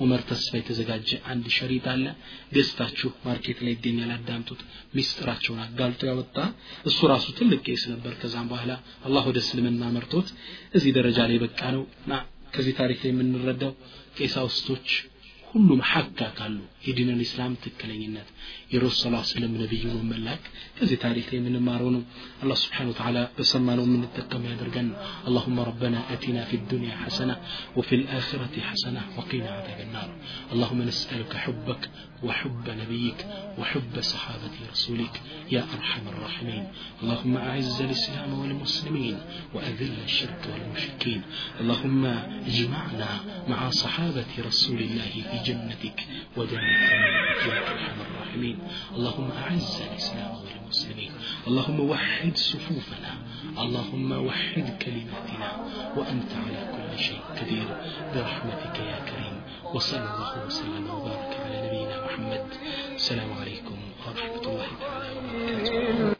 Speaker 1: ዑመር ተስፋ የተዘጋጀ አንድ ሸሪጥ አለ። ገዝታችሁ ማርኬት ላይ ይገኛል አዳምጡት። ሚስጥራቸውን አጋልጦ ያወጣ። እሱ ራሱ ትልቅ ቄስ ነበር። ከዛም በኋላ አላህ ወደ እስልምና መርቶት እዚህ ደረጃ ላይ በቃ ነው። እና ከዚህ ታሪክ ላይ የምንረዳው ቄሳውስቶች ሁሉም ሐቅ ካሉ የዲንን ኢስላም ትክክለኝነት የረሱል ስ ስለም ነቢዩ መላክ ከዚህ ታሪክ ላይ የምንማረው ነው አላህ ስብሓን ወተላ በሰማነው የምንጠቀም ያደርገን اللهم ربنا اتنا في الدنيا حسنه وفي الاخره حسنه وقنا عذاب النار اللهم نسالك حبك وحب نبيك وحب صحابه رسولك يا ارحم الراحمين اللهم اعز الاسلام والمسلمين واذل الشرك والمشركين اللهم اجمعنا مع صحابه رسول الله في جنتك ودار يا أرحم الراحمين اللهم أعز الإسلام والمسلمين. اللهم وحد صفوفنا. اللهم وحد كلماتنا. وأنت على كل شيء قدير. برحمتك يا كريم. وصلى الله وسلم وبارك على نبينا محمد. السلام عليكم ورحمة الله تعالى وبركاته.